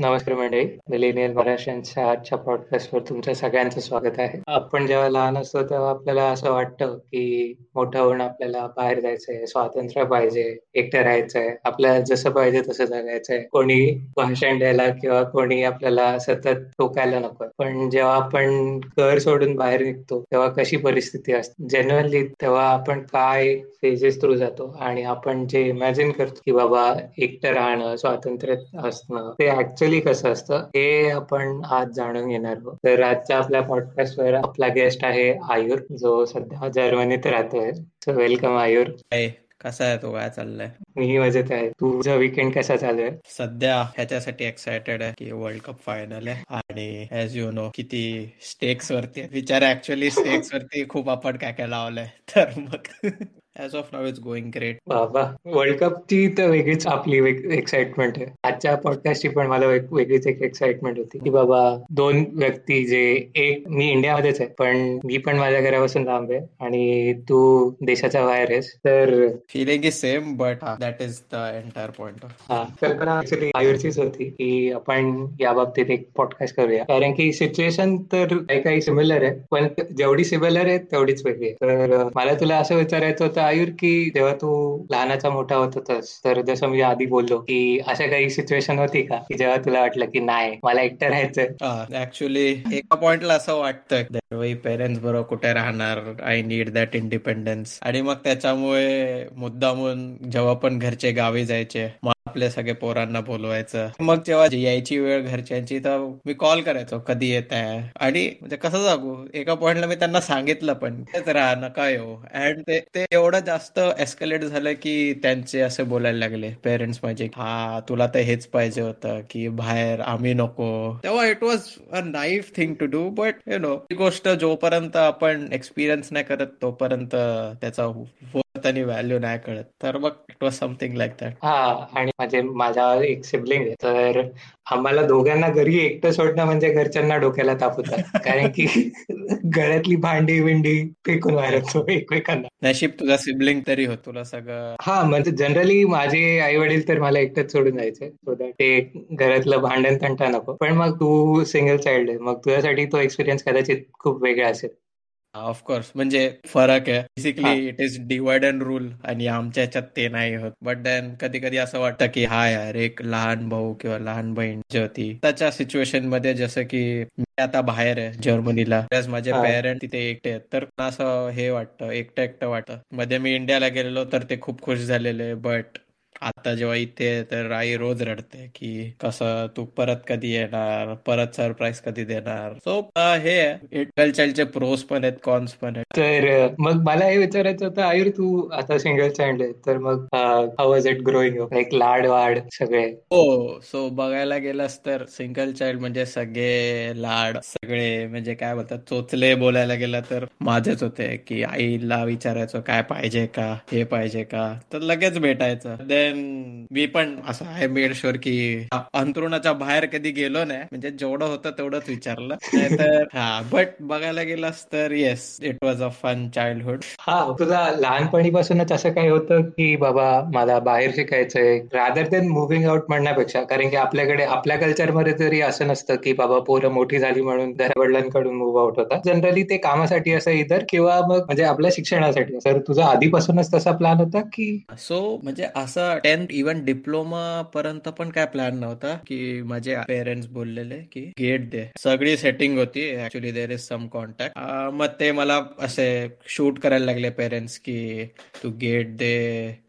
नमस्कार मंडळी. मिलेनियल महाराष्ट्रांच्या आजच्या पॉडकास्टवर तुमच्या सगळ्यांचं स्वागत आहे. आपण जेव्हा लहान असतो तेव्हा आपल्याला असं वाटतं की मोठं होऊन आपल्याला बाहेर जायचंय स्वातंत्र्य पाहिजे एकटं राहायचंय आपल्याला जसं पाहिजे तसं जगायचंय. कोणी भाषण द्यायला किंवा कोणी आपल्याला सतत टोकायला नको. पण जेव्हा आपण घर सोडून बाहेर निघतो तेव्हा कशी परिस्थिती असते? जनरली तेव्हा आपण काय फेजेस थ्रू जातो? आणि आपण जे इमॅजिन करतो की बाबा एकटं राहणं स्वातंत्र्य असणं ते ऍक्च्युली कसं असतं हे आपण आज जाणून घेणार आहोत. तर आजच्या आपल्या पॉडकास्टवर आपला गेस्ट आहे आयुर जो सध्या जर्मनीत राहतोय. So welcome Ayur. कसा आहे तो? काय चाललंय? मी मजेत आहे. तुझा विकेंड कसा चालू आहे? सध्या ह्याच्यासाठी एक्सायटेड आहे की वर्ल्ड कप फायनल आहे. आणि एज यू नो किती स्टेक्स वरती विचार ऍक्च्युअली स्टेक्स वरती खूप आपण काय काय लावलंय. तर मग as of now is going great बाबा वर्ल्ड कपची तर वेगळीच आपली एक्साइटमेंट आहे. आजच्या पॉडकास्टची पण मला वेगळीच एक एक्साइटमेंट होती. की बाबा दोन व्यक्ती जे एक मी इंडियामध्येच आहे पण मी पण माझ्या घरापासून लांब आहे आणि तू देशाच्या बाहेर आहेस तर feeling is same but that is the entire point हा कल्पना ऍक्च्युली आयुर्चीच होती की आपण या बाबतीत एक पॉडकास्ट करूया. कारण की सिच्युएशन तर काही काही सिमिलर आहे पण जेवढी सिमिलर आहे तेवढीच वेगळी आहे. तर मला तुला असं विचारायचं होतं आयुर की जेव्हा तू लहानाचा मोठा होत होतास तर जसं मी आधी बोललो की अशा काही सिच्युएशन होती का? की जेव्हा तुला वाटलं की नाही मला एकटं राहायचं ऍक्च्युली एका पॉइंटला असं वाटतं पेरेंट्स बरोबर कुठे राहणार? आय नीड दॅट इंडिपेंडन्स आणि मग त्याच्यामुळे मुद्दामून जेव्हा पण घरचे गावी जायचे आपल्या सगळ्या पोरांना बोलवायचं. मग जेव्हा यायची वेळ घरच्यांची तर मी कॉल करायचो कधी येत आहे आणि म्हणजे कसं सांगू एका पॉइंटला मी त्यांना सांगितलं पण तेच राहा नका येऊ. अँड ते ते एवढं जास्त एस्कलेट झालं की त्यांचे असे बोलायला लागले पेरेंट्स माझे हा तुला तर हेच पाहिजे होतं की बाहेर आम्ही नको. तेव्हा it was a nice thing to do but you know ही गोष्ट जोपर्यंत आपण एक्सपिरियन्स नाही करत तोपर्यंत त्याचा आणि व्हॅल्यू नाही कळत. तर मग it was something like that हा आणि म्हणजे माझा एक सिबलिंग आहे. तर आम्हाला दोघांना घरी एकटं सोडणं म्हणजे घरच्यांना डोक्याला ताप होतात. कारण की घरातली भांडी विंडी फेकून मारतो एकमेकांना. नशीब तुझा सिबलिंग तरी हो तुला सगळं. हा म्हणजे जनरली माझे आई वडील तर मला एकटंच सोडून जायचे. सो दॅट ते घरातलं भांडण तंटा नको. पण मग तू सिंगल चाइल्ड आहे. मग तुझ्यासाठी तो एक्सपिरियन्स कदाचित खूप वेगळा असेल. ऑफकोर्स म्हणजे फरक आहे. Basically it is divide and rule आणि आमच्या ह्याच्यात ते नाही होत. बट देन कधी कधी असं वाटतं की हा यार एक लहान भाऊ किंवा लहान बहीण जी होती. त्याच्या सिच्युएशनमध्ये जसं की मी आता बाहेर आहे जर्मनीला. माझे पेरेंट तिथे एकटे आहेत. तर असं हे वाटतं एकटं एकटं वाटतं. मध्ये मी इंडियाला गेलेलो तर ते खूप खुश झालेले. बट आता जेव्हा इथे तर आई रोज रडते की कसं तू परत कधी येणार? परत सरप्राईज कधी देणार? सो हे इंटल चाइल्डचे प्रोस पण आहेत कॉन्स पण आहेत. तर मग मला हे विचारायचं होतं आयुर तू आता सिंगल चाइल्ड आहे तर मग how was it growing like लाड वाड सगळे. हो सो बघायला गेलास तर सिंगल चाइल्ड म्हणजे सगळे लाड सगळे म्हणजे काय बोलतात चोचले बोलायला गेला तर माझेच होते की आईला विचारायचं काय पाहिजे का? हे पाहिजे का? तर लगेच भेटायचं. देन मी पण असं आहे मेड शुअर की अंतरुणाच्या बाहेर कधी गेलो नाही. म्हणजे जेवढं होतं तेवढंच विचारलं. तर हा बट बघायला गेलास तर yes it was a fun childhood हा तुझा लहानपणीपासूनच असं काही होतं की बाबा मला बाहेर शिकायचंय? रादर देन मुव्हिंग आउट म्हणण्यापेक्षा कारण की आपल्याकडे आपल्या कल्चरमध्ये तरी असं नसतं की बाबा पोरं मोठी झाली म्हणून घरवडिलांकडून मुव्ह आउट होता जनरली ते कामासाठी असं इतर किंवा मग म्हणजे आपल्या शिक्षणासाठी. तर तुझा आधीपासूनच तसा प्लॅन होता की? सो म्हणजे असं टेन्थ इव्हन डिप्लोमा पर्यंत पण काय प्लॅन नव्हता की माझे पेरेंट्स बोललेले की गेट दे. सगळी सेटिंग होती. Actually there is some contact मग ते मला असे शूट करायला लागले पेरेंट्स की तू गेट दे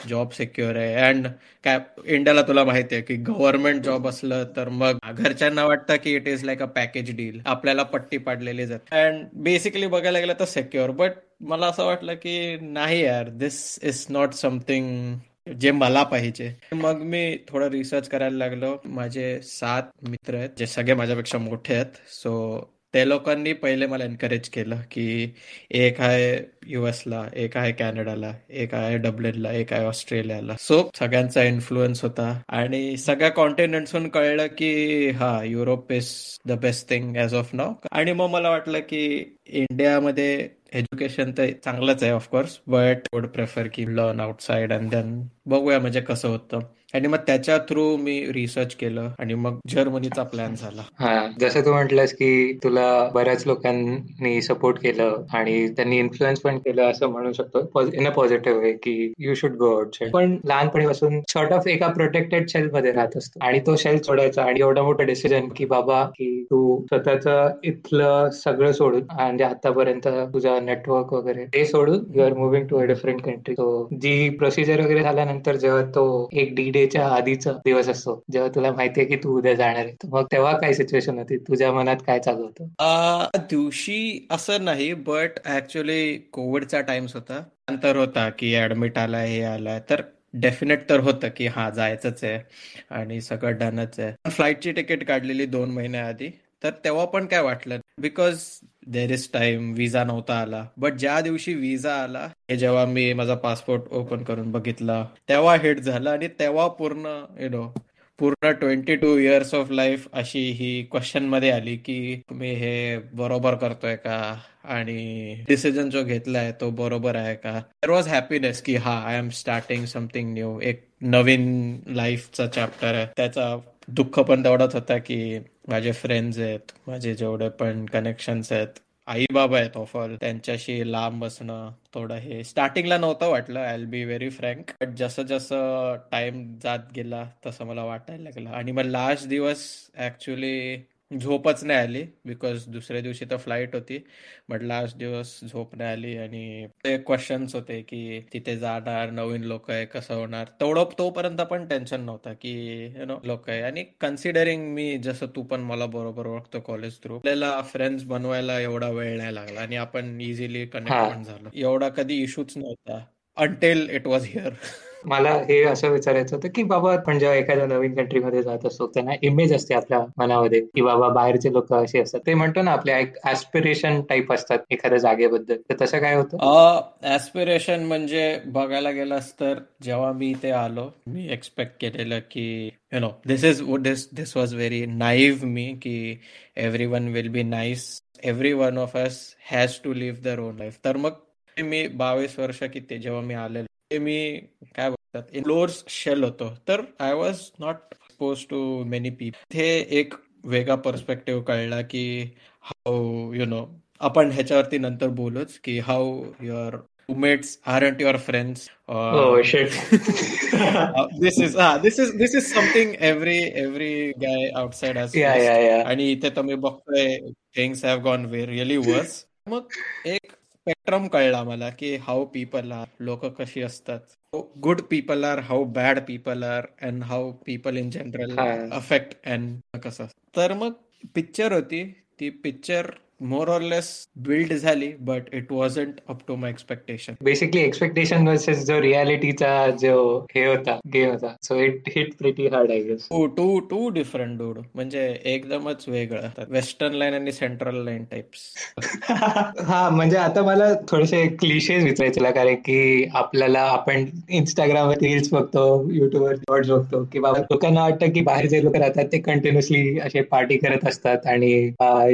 जॉब सिक्युअर आहे. अँड काय इंडियाला तुला माहिती आहे की गव्हर्नमेंट जॉब असलं तर मग घरच्यांना वाटतं की it is like a package deal आपल्याला पट्टी पाडलेली जाते. अँड बेसिकली बघायला गेलं तर सेक्युअर बट मला असं वाटलं की नाही यार दिस इज नॉट समथिंग जे मला पाहिजे. मग मी थोडं रिसर्च करायला लागलो. माझे सात मित्र आहेत जे सगळे माझ्यापेक्षा मोठे आहेत. सो त्या लोकांनी पहिले मला एनकरेज केलं की एक आहे युएसला एक आहे कॅनडाला एक आहे डब्लिनला एक आहे ऑस्ट्रेलियाला. सो सगळ्यांचा इन्फ्लुएन्स होता आणि सगळ्या कॉन्टिनेंट्सून कळलं की हा Europe is the best thing as of now आणि मग मला वाटलं की इंडियामध्ये एज्युकेशन तर चांगलंच आहे of course but would prefer की लर्न आउटसाइड अँड देन बघूया म्हणजे कसं होतं. आणि मग त्याच्या थ्रू मी रिसर्च केलं आणि मग जर्मनीचा प्लॅन झाला. हा जसं तू म्हटलंस की तुला बऱ्याच लोकांनी सपोर्ट केलं आणि त्यांनी इन्फ्लुएन्स पण केलं असं म्हणू शकतो इन अ पॉझिटिव्ह वे की यू शुड गो आउट पण लहानपणीपासून शॉर्ट ऑफ एका प्रोटेक्टेड सेल मध्ये राहत असतो. आणि तो सेल सोडायचा आणि एवढा मोठा डिसिजन की बाबा की तू स्वतःच इथलं सगळं सोडून म्हणजे आतापर्यंत तुझा नेटवर्क वगैरे ते सोडून you are moving to a different country तो जी प्रोसिजर वगैरे झाल्यानंतर जेव्हा तो एक डी डेच्या आधीचा दिवस असतो. जेव्हा तुला माहितीये की तू उद्या जाणार आहे. मग तेव्हा काय सिच्युएशन होती? तुझ्या मनात काय चालू होतं? दिवशी असं नाही बट ऍक्च्युली कोविडचा टाइम्स होता. नंतर होता की ऍडमिट आलाय हे आलाय. तर डेफिनेट तर होतं की हा जायचंच आहे आणि सगळं डनच आहे. फ्लाईटची तिकीट काढलेली दोन महिन्या आधी. तर तेव्हा पण काय वाटलं? Because there is time visa नव्हता आला. बट ज्या दिवशी विजा आला हे जेव्हा मी माझा पासपोर्ट ओपन करून बघितला तेव्हा हिट झालं आणि तेव्हा पूर्ण यु नो पूर्ण twenty two years of life अशी ही क्वेश्चनमध्ये आली की तुम्ही हे बरोबर करतोय का? आणि डिसिजन जो घेतलाय तो बरोबर आहे का? देर वॉज हॅपीनेस की हा I am starting something new एक नवीन लाईफचा चॅप्टर आहे. त्याचा दुःख पण तेवढाच होता की माझे फ्रेंड्स आहेत माझे जेवढे पण कनेक्शन्स आहेत आई बाबा आहेत ऑफर त्यांच्याशी लांब बसणं थोडं हे. स्टार्टिंगला नव्हतं वाटलं I be very frank but जसं जसं टाइम जात गेला तसं मला वाटायला लागलं. आणि मग लास्ट दिवस ऍक्च्युली झोपच नाही आली बिकॉज दुसऱ्या दिवशी तर फ्लाईट होती. बट लास्ट दिवस झोप नाही आली आणि ते क्वेश्चन्स होते की तिथे जाणार नवीन लोक आहे कसं होणार? तेवढं तोपर्यंत पण टेन्शन नव्हतं की यु नो लोक आहे. आणि कन्सिडरिंग मी जसं तू पण मला बरोबर ओळखतो कॉलेज थ्रू आपल्याला फ्रेंड्स बनवायला एवढा वेळ नाही लागला आणि आपण इझिली कनेक्ट पण झालो. एवढा कधी इश्यूच नव्हता. अंटेल इट वॉज हिअर मला हे असं विचारायचं होतं की बाबा आपण जेव्हा एखाद्या नवीन कंट्रीमध्ये जात असतो त्यांना इमेज असते आपल्या मनामध्ये की बाबा बाहेरचे लोक असे असतात. ते म्हणतो ना आपल्या एक ऍस्पिरेशन टाईप असतात एखाद्या जागेबद्दल. तर तसं काय होतं? ऍस्पिरेशन म्हणजे बघायला गेलास तर जेव्हा मी इथे आलो मी एक्सपेक्ट केलेलं की you know this is this this was very naive मी की everyone will be nice everyone of us has to live their own life तर मग मी बावीस वर्ष किती जेव्हा मी आलेलो ते मी काय बोलतात फ्लोर्स शेल होतो. तर I was not expose to many people हे एक वेगळा पर्स्पेक्टिव्ह कळला की हाऊ यु नो आपण ह्याच्यावरती नंतर बोलूच की how your roommates aren't your friends or oh shit. Uh, this is ah this is this is something every every guy outside has yeah, yeah, yeah. आणि इथे तुम्ही बघतोय things have gone way really worse मग एक spectrum कळला मला की how people R लोक कशी असतात. Good people are how bad people are and how people in general affect and कसं तर मग पिक्चर होती. ती picture more or less build झाली but it wasn't up to my expectation basically expectation versus जो रियालिटीचा जो हे होता गेम होता. So it hit pretty hard I guess too too too different dude म्हणजे एकदमच वेगळं. वेस्टर्न लाईन आणि सेंट्रल लाईन टाइप्स हा म्हणजे आता मला थोडेसे क्लिशेस विचारायचे कारण की आपल्याला आपण इंस्टाग्रामवर रील्स बघतो युट्यूबवर शॉर्ट्स बघतो की बाबा लोकांना वाटतं की बाहेर जे लोक राहतात ते कंटिन्युअसली असे पार्टी करत असतात आणि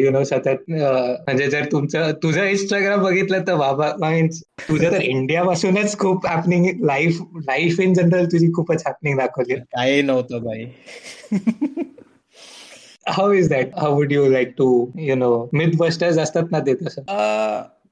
यु नो सतत म्हणजे जर तुमचं तुझं इंस्टाग्राम बघितलं तर बाबा मीन्स तुझं तर इंडिया पासूनच खूप happening life life in general तुझी खूपच हॅपनिंग दाखवली. काही नव्हतं बाई. How is that how would you like to you know myth busters असतात ना ते तसं?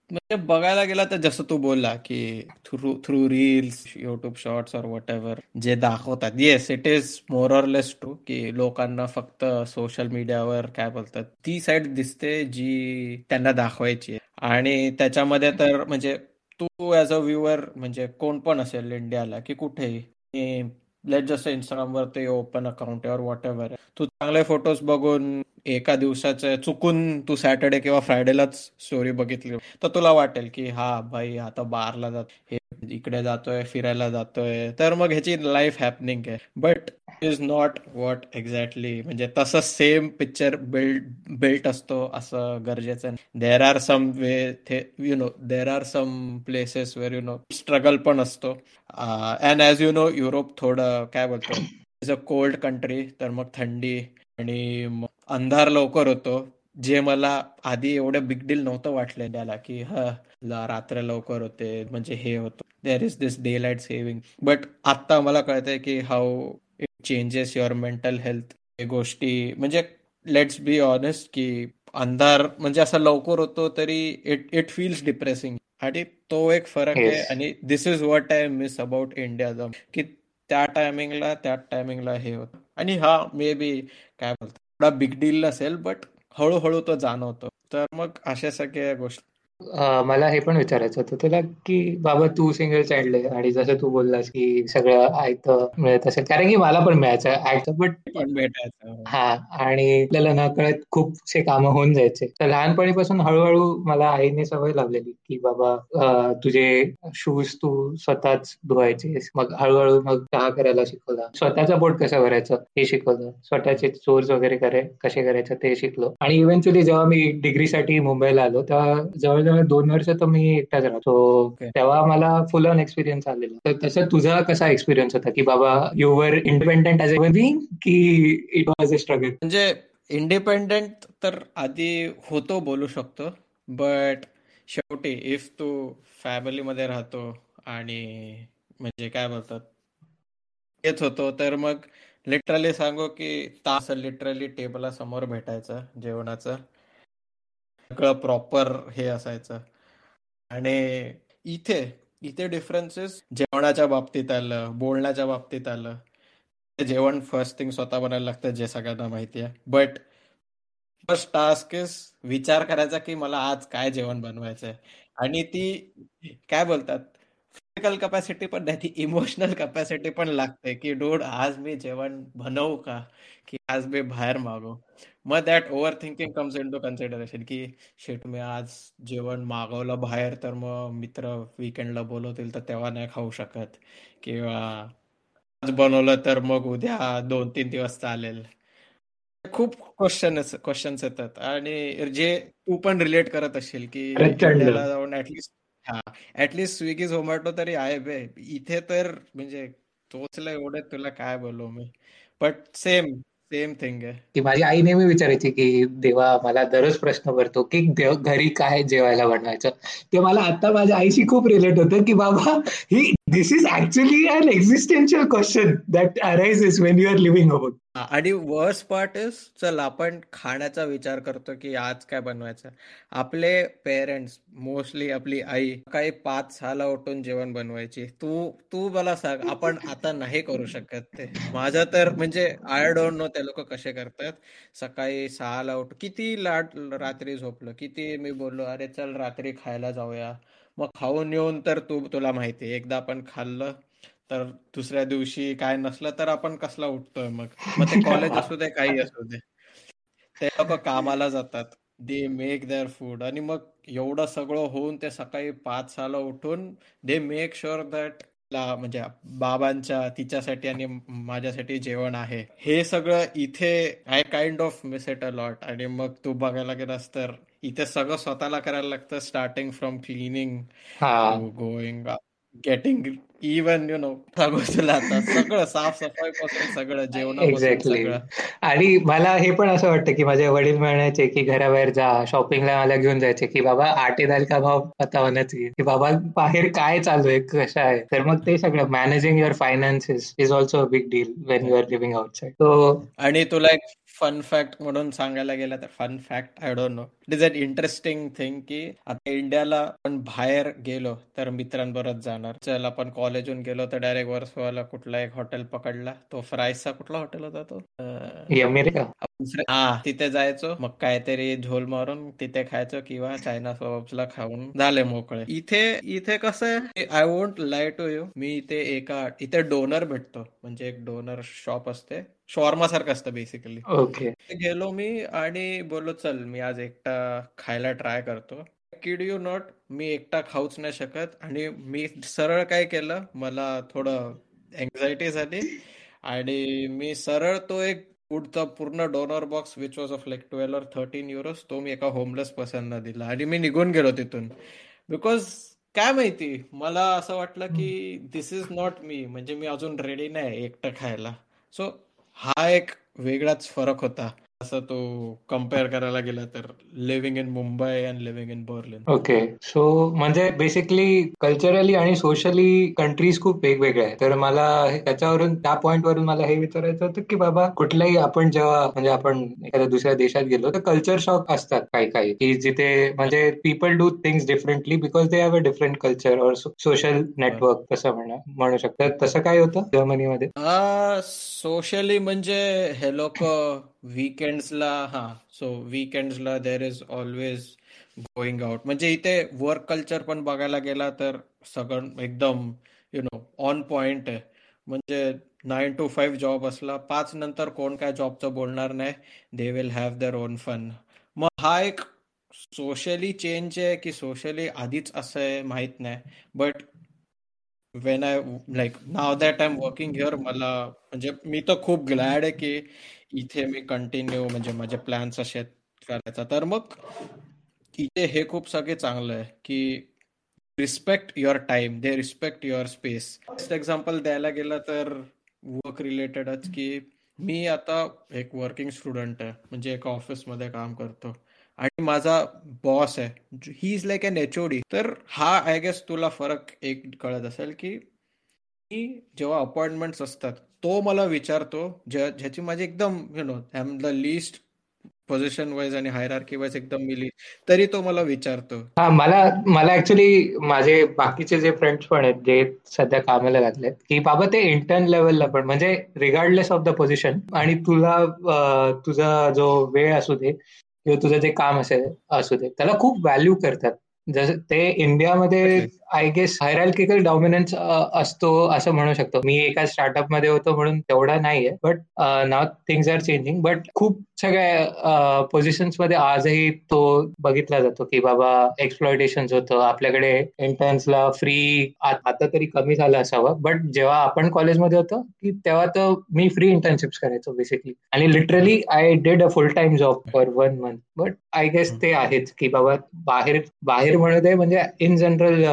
म्हणजे बघायला गेला तर जसं तू बोलला की through through reels YouTube shorts or whatever जे दाखवतात. Yes it is more or less true की लोकांना फक्त सोशल मीडियावर काय बोलतात ती साईड दिसते जी त्यांना दाखवायची आणि त्याच्यामध्ये तर म्हणजे तू ऍज अ व्ह्युअर म्हणजे कोण पण असेल इंडियाला की कुठेही लेट जसं इंस्टाग्रामवर ते open account or whatever तू चांगले फोटोज बघून एका दिवसाचं चुकून तू सॅटर्डे किंवा फ्रायडेलाच स्टोरी बघितली. तर तुला वाटेल की हा भाई आता बारला जात हे इकडे जातोय फिरायला जातोय. तर मग ह्याची लाईफ हॅपनिंग आहे. But is not what exactly म्हणजे तसं सेम पिक्चर बिल्ड बिल्ट असतो असं गरजेचं देर are some way they you know there are some places where you know struggle पण असतो. And as you know Europe थोडं काय बोलतो इज अ कोल्ड कंट्री तर मग थंडी आणि अंधार लवकर होतो. जे मला आधी एवढं बिग डील नव्हतं वाटलं त्याला की हा रात्र लवकर होते म्हणजे हे होतं. There is this daylight saving but आता मला कळतंय की how changes your mental health गोष्टी म्हणजे लेट्स बी ऑनेस्ट की अंधार म्हणजे असा लवकर होतो तरी इट इट फील्स डिप्रेसिंग आणि तो एक फरक आहे आणि this is what I miss about India की त्या टायमिंगला त्या टायमिंगला हे होतं. आणि हा मे बी काय बोलतो थोडा बिग डील असेल बट हळूहळू तो जाणवतो. तर मग अशा सगळ्या गोष्टी मला हे पण विचारायचं होतं. तुला की बाबा तू सिंगल चाइल्ड आहे आणि जसं तू बोललास की सगळं ऐकतं मिळत असेल. कारण की मला पण मिळायचं ऐकतं बट पण भेटायचं हा. आणि आपल्याला नकळत खूपसे कामं होऊन जायचे. तर लहानपणीपासून हळूहळू मला आईने सवय लावलेली की बाबा तुझे शूज तू स्वतःच धुवायचेस. मग हळूहळू मग चहा करायला शिकवला. स्वतःचा बोट कसं भरायचं हे शिकवलं. स्वतःचे चोर्स वगैरे करे कसे करायचं ते शिकलो. आणि इव्हेंच्युअली जेव्हा मी डिग्रीसाठी मुंबईला आलो तेव्हा जवळ जवळजवळ दोन वर्ष तर मी एकटाच राहतो. तेव्हा मला फुल ऑन एक्सपिरियन्स आलेला. तर तसं तुझा कसा एक्सपिरियन्स होता की बाबा your independent as a being की इट वॉज अ स्ट्रगल म्हणजे इंडिपेंडेंट तर आधी होतो बोलू शकतो बट शेवटी इफ तू फॅमिलीमध्ये राहतो आणि म्हणजे काय बोलतात येत होतो तर मग लिटरली सांगू की तास लिटरली टेबला समोर भेटायचं जेवणाचं. सगळं प्रॉपर हे असायचं. आणि इथे इथे डिफरन्सेस जेवणाच्या बाबतीत आलं बोलण्याच्या बाबतीत आलं. जेवण फर्स्ट थिंग स्वतः बनायला लागतं जे सगळ्यांना माहिती आहे. बट फर्स्ट टास्क इज विचार करायचा की मला आज काय जेवण बनवायचंय. आणि ती काय बोलतात? फिजिकल कपॅसिटी पण नाही ती इमोशनल कपॅसिटी पण लागते की डोड आज मी जेवण बनवू का? की आज मी बाहेर मागू? मग that overthinking comes into consideration की शेट मी आज जेवण मागवलं बाहेर तर मग मित्र विकेंडला बोलवतील तर तेव्हा नाही खाऊ शकत. किंवा आज बनवलं तर मग उद्या दोन तीन दिवस चालेल. खूप क्वेश्चन क्वेश्चन्स येतात. आणि जे तू पण रिलेट करत असशील की जाऊन ऍटलिस्ट हा ऍटलिस्ट स्विगी झोमॅटो तरी आहे बे. इथे तर म्हणजे तोचला एवढे तुला काय बोलू मी. बट सेम सेम थिंग आहे. की माझी आई नेहमी विचारायची की देवा मला दररोज प्रश्न पडतो की घरी काय जेवायला बनवायचं? ते मला आता माझ्या आईशी खूप रिलेट होतं की बाबा ही this is actually an existential question that arises when you are living about आणि वर्स्ट पार्ट इज चल आपण खाण्याचा विचार करतो की आज काय बनवायचं. आपले पेरेंट्स मोस्टली आपली आई काही पाच सहाला उठून जेवण बनवायची. तू तू मला सांग आपण आता नाही करू शकत ते. माझं तर म्हणजे आय डोंट नो ते लोक कसे करतात. सकाळी सहाला उठ किती लाट रात्री झोपलं किती मी बोललो अरे चल रात्री खायला जाऊया. मग खाऊन येऊन तर तू तुला माहिती एकदा आपण खाल्लं तर दुसऱ्या दिवशी काय नसलं तर आपण कसला उठतोय मग? मग ते कॉलेज असू दे काही असू दे. ते लोक कामाला जातात. दे मेक देअर फूड आणि मग एवढं सगळं होऊन ते सकाळी पाच साला उठून दे मेक शुअर दॅट म्हणजे बाबांच्या तिच्यासाठी आणि माझ्यासाठी जेवण आहे. हे सगळं इथे I kind of miss it a lot आणि मग तू बघायला गेलास तर इथे सगळं स्वतःला करायला लागतं starting from cleaning going getting even you know तुला आता सगळं साफसफाई पासून सगळं जेवण सगळं. आणि मला हे पण असं वाटतं की माझे वडील म्हणायचे की घराबाहेर जा शॉपिंगला मला घेऊन जायचे की बाबा आटे दाल का भाव पता होण्याच की बाबा बाहेर काय चालू आहे? कसं आहे? तर मग ते सगळं managing your finances is also a big deal when you are living outside तो आणि तुला एक फन फॅक्ट म्हणून सांगायला गेलं तर fun fact I don't know it is an interesting thing की आता इंडियाला आपण बाहेर गेलो तर मित्रांबरोबर जाणार. चल आपण कॉलेजहून गेलो तर डायरेक्ट वर्सवाला कुठला एक हॉटेल पकडला. तो फ्राईजचा कुठला हॉटेल होता तो? हा तिथे जायचो. मग काहीतरी झोल मारून तिथे खायचो किंवा चायना सोबला खाऊन झाले मोकळे. इथे इथे कसं आहे I won't lie to you मी इथे एका इथे डोनर भेटतो. म्हणजे एक डोनर शॉप असते. शॉर्मा सारखं असतं बेसिकली ओके गेलो मी आणि बोललो चल मी आज एकटा खायला ट्राय करतो. किड यू नॉट मी एकटा खाऊच नाही शकत आणि मी सरळ काय केलं मला थोडं एन्झायटी झाली आणि मी सरळ तो एक पुढचा पूर्ण doner box which was of like twelve or thirteen euros तो मी एका होमलेस पर्सनला दिला आणि मी निघून गेलो तिथून. बिकॉज काय माहिती मला असं वाटलं की दिस इज नॉट मी म्हणजे मी अजून रेडी नाही एकटं खायला. सो हा एक वेगळाच फरक होता. असं तो कंपेअर करायला गेला तर living in Mumbai and living in Berlin okay so म्हणजे बेसिकली कल्चरली आणि सोशली कंट्रीज खूप वेगवेगळ्या आहेत. तर मला त्याच्यावरून त्या पॉइंट वरून मला हे विचारायचं होतं की बाबा कुठल्याही आपण जेव्हा म्हणजे आपण एखाद्या दुसऱ्या देशात गेलो तर कल्चर शॉक असतात काही काही. की जिथे म्हणजे people do things differently because they have a different culture or social network तसं म्हणा म्हणू शकतात. तसं काय होतं जर्मनीमध्ये? सोशली म्हणजे हे लोक वीकेंड्सला हा. So वीकेंड्सला there is always going out म्हणजे इथे वर्क कल्चर पण बघायला गेला तर सगळं एकदम यु नो ऑन पॉइंट आहे. म्हणजे नाईन टू फाईव्ह जॉब असला पाच नंतर कोण काय जॉबचं बोलणार नाही. They will have their own fun मग हा एक सोशली चेंज आहे की सोशली आधीच असं आहे माहीत नाही. But when I like now that I am working here मला म्हणजे मी तर खूप ग्लॅड आहे की इथे मी कंटिन्यू म्हणजे माझे प्लॅन्स असे करायचा. तर मग इथे हे खूप सगळे चांगलं आहे की respect your time they respect your space best example द्यायला गेलं तर वर्क रिलेटेडच की मी आता एक वर्किंग स्टुडंट आहे. म्हणजे एका ऑफिसमध्ये काम करतो. आणि माझा बॉस आहे. He is like an HOD तर हा आय गेस तुला फरक एक कळत असेल की जेव्हा अपॉइंटमेंट्स असतात तो मला विचारतो ज्याची माझी एकदम you know I am the least position wise आणि हायरार्की वाईज एकदम मिली तरी तो मला विचारतो. हा मला मला ऍक्च्युली माझे बाकीचे जे फ्रेंड्स पण आहेत जे सध्या कामाला घातलेत की बाबा ते इंटर्न लेवलला पण म्हणजे रिगार्डलेस ऑफ द पोझिशन आणि तुला तुझा जो वेळ असू दे किंवा तुझं जे काम असेल असू दे त्याला खूप व्हॅल्यू करतात. जसं ते इंडियामध्ये आय गेस हायराल्किकल डॉमिनन्स असतो असं म्हणू शकतो. मी एका स्टार्टअपमध्ये होतो म्हणून तेवढा नाहीये. But now things are changing but खूप सगळ्या पोझिशन्समध्ये आजही तो बघितला जातो की बाबा एक्सप्लॉयटेशन होतं. आपल्याकडे इंटर्न्सला फ्री आता तरी कमी झालं असावं. बट जेव्हा आपण कॉलेजमध्ये होतो की तेव्हा तर मी फ्री इंटर्नशिप्स करायचो बेसिकली आणि literally I did a full time job for one month but I guess ते आहेच की बाबा बाहेर बाहेर म्हणत आहे म्हणजे इन जनरल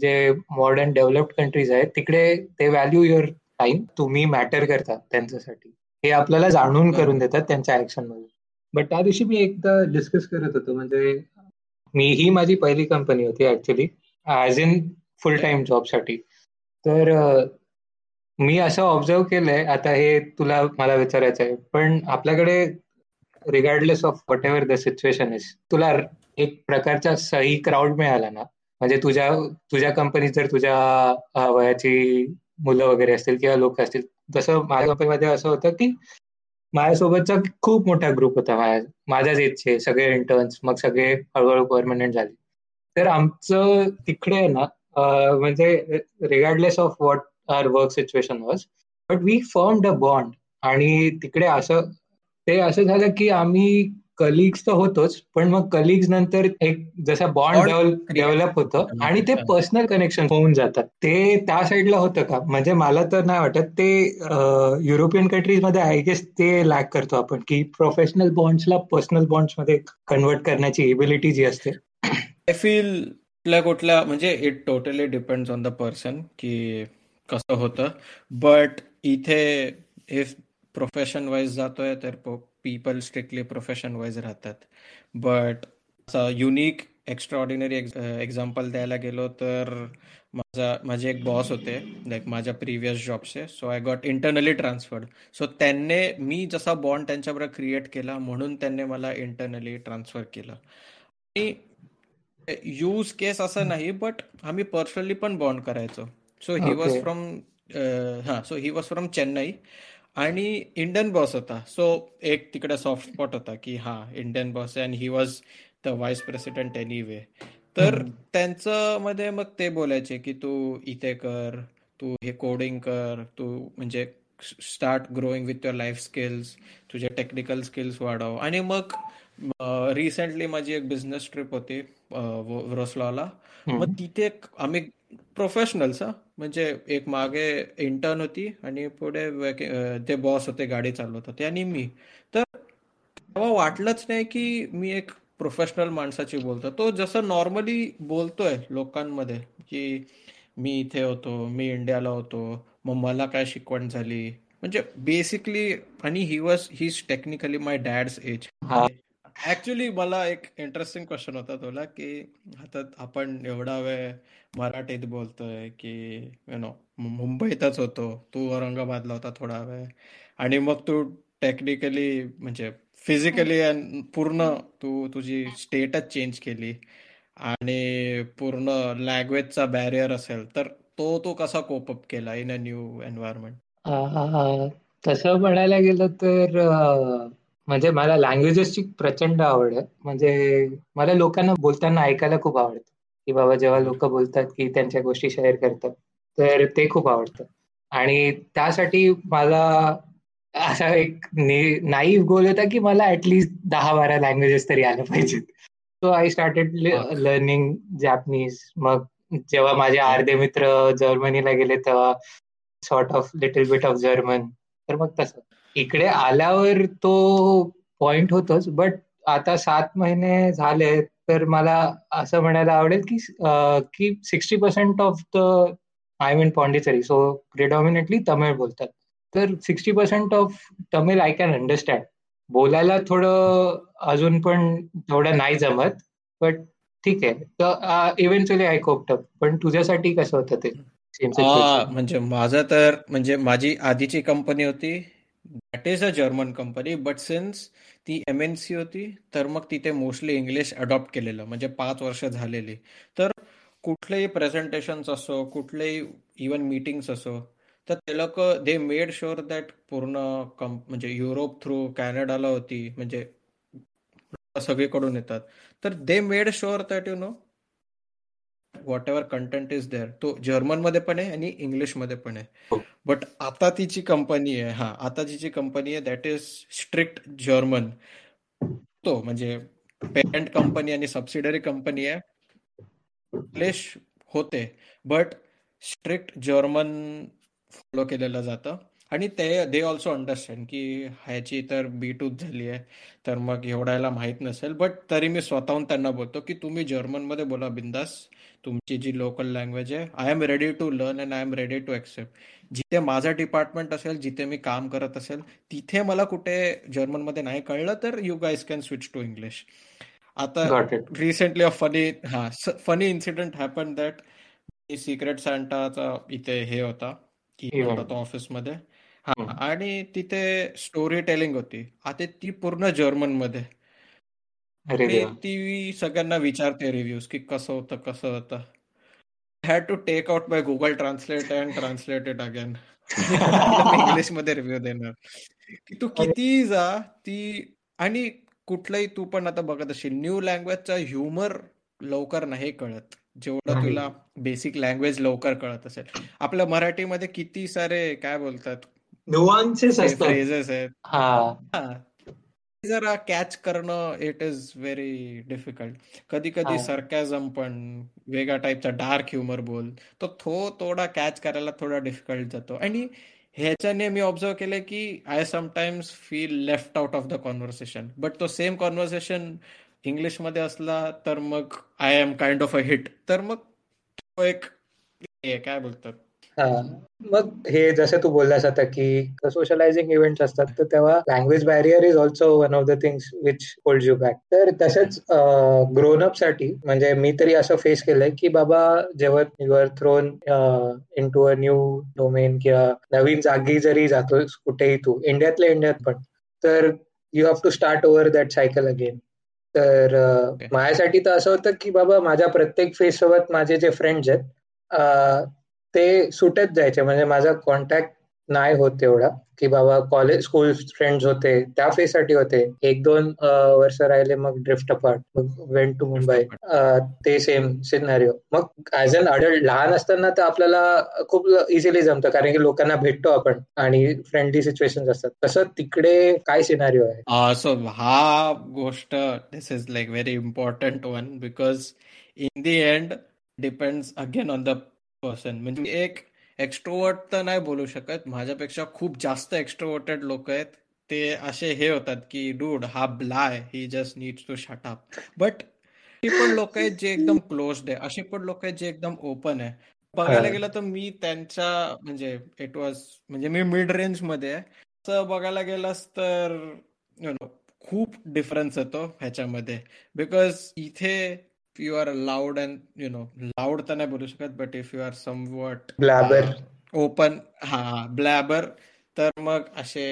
जे मॉडर्न डेव्हलप्ड कंट्रीज आहेत तिकडे ते व्हॅल्यू युअर टाइम तुम्ही मॅटर करता त्यांच्यासाठी. हे आपल्याला जाणून करून देतात त्यांच्या ऍक्शनमध्ये बट त्या दिवशी मी एकदा डिस्कस करत होतो म्हणजे मी ही माझी पहिली कंपनी होती actually as in full time जॉबसाठी तर मी असं ऑब्झर्व केलंय आता हे तुला मला विचारायचं आहे पण आपल्याकडे regardless of whatever the situation is तुला एक प्रकारचा सही क्राऊड मिळाला ना? म्हणजे तुझ्या तुझ्या कंपनीत जर तुझ्या वयाची मुलं वगैरे असतील किंवा लोक असतील तसं माझ्या कंपनीमध्ये असं होतं की माझ्यासोबतचा खूप मोठा ग्रुप होता. माझ्या माझ्याच एजचे सगळे इंटर्न्स मग सगळे हळूहळू परमनंट झाले. तर आमचं तिकडे ना म्हणजे regardless of whatever work situation was but we form a bond आणि तिकडे असं ते असं झालं की आम्ही कलिग्स तर होतोच पण मग कलिग्स नंतर एक जसा बॉन्ड डेव्हलप होतं आणि ते पर्सनल कनेक्शन होऊन जातात. ते त्या साईडला होतं का? म्हणजे मला तर नाही वाटत. ते युरोपियन कंट्रीजमध्ये आय गेस ते लॅक करतो आपण की प्रोफेशनल बॉन्ड्सला पर्सनल बॉन्ड्समध्ये कन्वर्ट करण्याची एबिलिटी जी असते. आय फील कुठल्या कुठल्या म्हणजे it totally depends on the person की कसं होतं. बट इथे इफ प्रोफेशन वाईज जातोय तर पीपल स्ट्रिक्टली प्रोफेशन वाईज राहतात. बट युनिक एक्स्ट्राऑर्डिनरी एक्झाम्पल द्यायला गेलो तर माझा माझे एक बॉस होते लाईक माझ्या previous जॉबचे so I got internally transferred so त्यांनी मी जसा बॉन्ड त्यांच्याबरोबर क्रिएट केला म्हणून त्यांनी मला इंटरनली ट्रान्सफर केलं. आणि यूज केस असं नाही बट आम्ही पर्सनली पण बॉन्ड करायचो. सो ही वॉज फ्रॉम हा so he was from Chennai आणि इंडियन बॉस होता. सो एक तिकडे सॉफ्ट स्पॉट होता की हा इंडियन बॉस आहे आणि he was the vice president anyway तर त्यांचं मध्ये मग ते बोलायचे की तू इथे कर तू हे कोडिंग कर तू म्हणजे start growing with your life skills तुझे टेक्निकल स्किल्स वाढव. आणि मग रिसेंटली माझी एक बिझनेस ट्रिप होती रोसलाला मग तिथे आम्ही प्रोफेशनल्स म्हणजे एक मागे इंटर्न होती आणि पुढे ते बॉस होते गाडी चालवत होते आणि मी. तर तेव्हा वाटलंच नाही की मी एक प्रोफेशनल माणसाची बोलतो. तो जसं नॉर्मली बोलतोय लोकांमध्ये की मी इथे होतो मी इंडियाला होतो मग मला काय शिकवण झाली? म्हणजे बेसिकली आणि he was his technically my dad's age actually मला एक इंटरेस्टिंग क्वेश्चन होता तुला की आता आपण एवढा वेळ मराठीत बोलतोय की यु नो मुंबईतच होतो. तू औरंगाबादला होता थोडा वेळ. आणि मग तू टेक्निकली म्हणजे फिजिकली पूर्ण तू तुझी स्टेटच चेंज केली. आणि पूर्ण लँग्वेजचा बॅरियर असेल तर तो तू कसा कोपअप केला इन अ न्यू एन्व्हायरमेंट तसं म्हणायला गेलं तर म्हणजे मला लँग्वेजेसची प्रचंड आवड आहे. म्हणजे मला लोकांना बोलताना ऐकायला खूप आवडतं. की बाबा जेव्हा लोक बोलतात की त्यांच्या गोष्टी शेअर करतात तर ते खूप आवडतं. आणि त्यासाठी मला असा एक नाही गोल होता की मला ऍटलिस्ट दहा बारा लँग्वेजेस तरी आल्या पाहिजेत so I started learning Japanese मग जेव्हा माझे अर्धे मित्र जर्मनीला गेले तेव्हा sort of little bit of German तर मग तसं. इकडे आल्यावर तो पॉइंट होतोच बट आता सात महिने झाले तर मला असं म्हणायला आवडेल की की sixty percent of the I mean Pondicherry so predominantly Tamil बोलतात. तर sixty percent of Tamil I can understand बोलायला थोडं अजून पण थोडं नाही जमत बट ठीक आहे. तर इव्हेंच्युअली आय कोपटअप पण तुझ्यासाठी कसं होतं ते? म्हणजे माझं तर म्हणजे माझी आधीची कंपनी होती that is a German company but since ती एम एन सी होती तर मग तिथे मोस्टली इंग्लिश अडॉप्ट केलेलं म्हणजे पाच वर्ष झालेली. तर कुठलेही प्रेझेंटेशन असो कुठलेही इवन मीटिंग्स असो तर ते लोक दे मेड शुअर दॅट पूर्ण म्हणजे युरोप थ्रू कॅनडाला होती म्हणजे सगळीकडून येतात. तर they made sure that you know whatever content is there तो जर्मनमध्ये पण आहे आणि इंग्लिशमध्ये पण आहे. बट हो. आता तिची कंपनी आहे हा आता तिची कंपनी आहे दॅट इज स्ट्रिक्ट जर्मन तो म्हणजे पेरेंट कंपनी आणि सबसिडरी कंपनी आहे. इंग्लिश होते बट स्ट्रिक्ट जर्मन फॉलो केलेलं जातं. आणि ते दे ऑल्सो अंडरस्टँड की ह्याची तर बी टूच झाली आहे तर मग एवढ्याला माहीत नसेल. बट तरी मी स्वतःहून त्यांना बोलतो की तुम्ही जर्मनमध्ये बोला बिंदास. तुमची जी लोकल लँग्वेज आहे I am ready to learn and I am ready to accept जिथे माझं डिपार्टमेंट असेल जिथे मी काम करत असेल तिथे मला कुठे जर्मनमध्ये नाही कळलं तर you guys can switch to English आता रिसेंटली अ फनी हा funny incident happen that secret सँटाचा इथे हे होता होता ऑफिसमध्ये हा आणि तिथे स्टोरी टेलिंग होती. आता ती पूर्ण जर्मनमध्ये ती सगळ्यांना विचारते रिव्ह्यूज की कसं होतं कसं होतं. Had to take out by Google translate and translate it again इंग्लिशमध्ये रिव्ह्यू देणार. की तू किती जा ती आणि कुठलंही तू पण आता बघत असेल न्यू लँग्वेजचा ह्युमर लवकर नाही कळत. जेवढं तुला बेसिक लँग्वेज लवकर कळत असेल. आपल्या मराठीमध्ये किती सारे काय बोलतात? आहेत जरा कॅच करणं इट इज व्हेरी डिफिकल्ट कधी कधी सरकॅझम पण वेगळ्या टाईपचा डार्क ह्युमर बोल तो थो थोडा कॅच करायला थोडा डिफिकल्ट जातो. आणि ह्याच्याने मी ऑब्झर्व केलं की I sometimes feel left out of the conversation but तो सेम कॉन्व्हर्सेशन इंग्लिशमध्ये असला तर मग I am kind of a hit तर मग तो एक काय बोलतात? मग हे जसं तू बोललास आता की सोशलायझिंग इव्हेंट्स असतात तर तेव्हा language barrier is also one of the things which hold you back तर तसंच ग्रोन अपसाठी म्हणजे मी तरी असं फेस केलंय की बाबा जेव्हा you are thrown into a new domain किंवा नवीन जागी जरी जातो कुठेही तू इंडियातल्या इंडियात पण तर you have to start over that cycle again तर माझ्यासाठी तर असं होतं की बाबा माझ्या प्रत्येक फेस सोबत माझे जे फ्रेंड्स आहेत ते सुटत जायचे. म्हणजे माझा कॉन्टॅक्ट नाही होत तेवढा. की बाबा कॉलेज स्कूल फ्रेंड्स होते त्या फेसाठी होते. एक दोन वर्ष राहिले मग ड्रिफ्ट अपार्ट मग वेंट टू मुंबई ते सेम सिनारिओ मग ऍज अन अडल्ट लहान असताना तर आपल्याला खूप इझिली जमतं. कारण की लोकांना भेटतो आपण आणि फ्रेंडली सिच्युएशन असतात. तसं तिकडे काय सिनारिओ आहे? सो हा गोष्ट this is like very important one because in the end depends again on the person म्हणजे एक एक्स्ट्रोवर्ट तर नाही बोलू शकत. माझ्यापेक्षा खूप जास्त एक्स्ट्रोवर्टेड लोक आहेत. ते असे हे होतात की डूड हा ब्लाय he just needs to shut up but पण लोक आहेत जे एकदम क्लोज आहे. असे पण लोक आहेत जे एकदम ओपन आहे. बघायला गेलं तर मी त्यांच्या म्हणजे इट वॉज म्हणजे मी मिड रेंजमध्ये आहे. बघायला गेलंस तर खूप डिफरन्स येतो ह्याच्यामध्ये. बिकॉज इथे you are loud and you know loud तर नाही बोलू शकत but if you are somewhat blabber open हा ब्लॅबर तर मग असे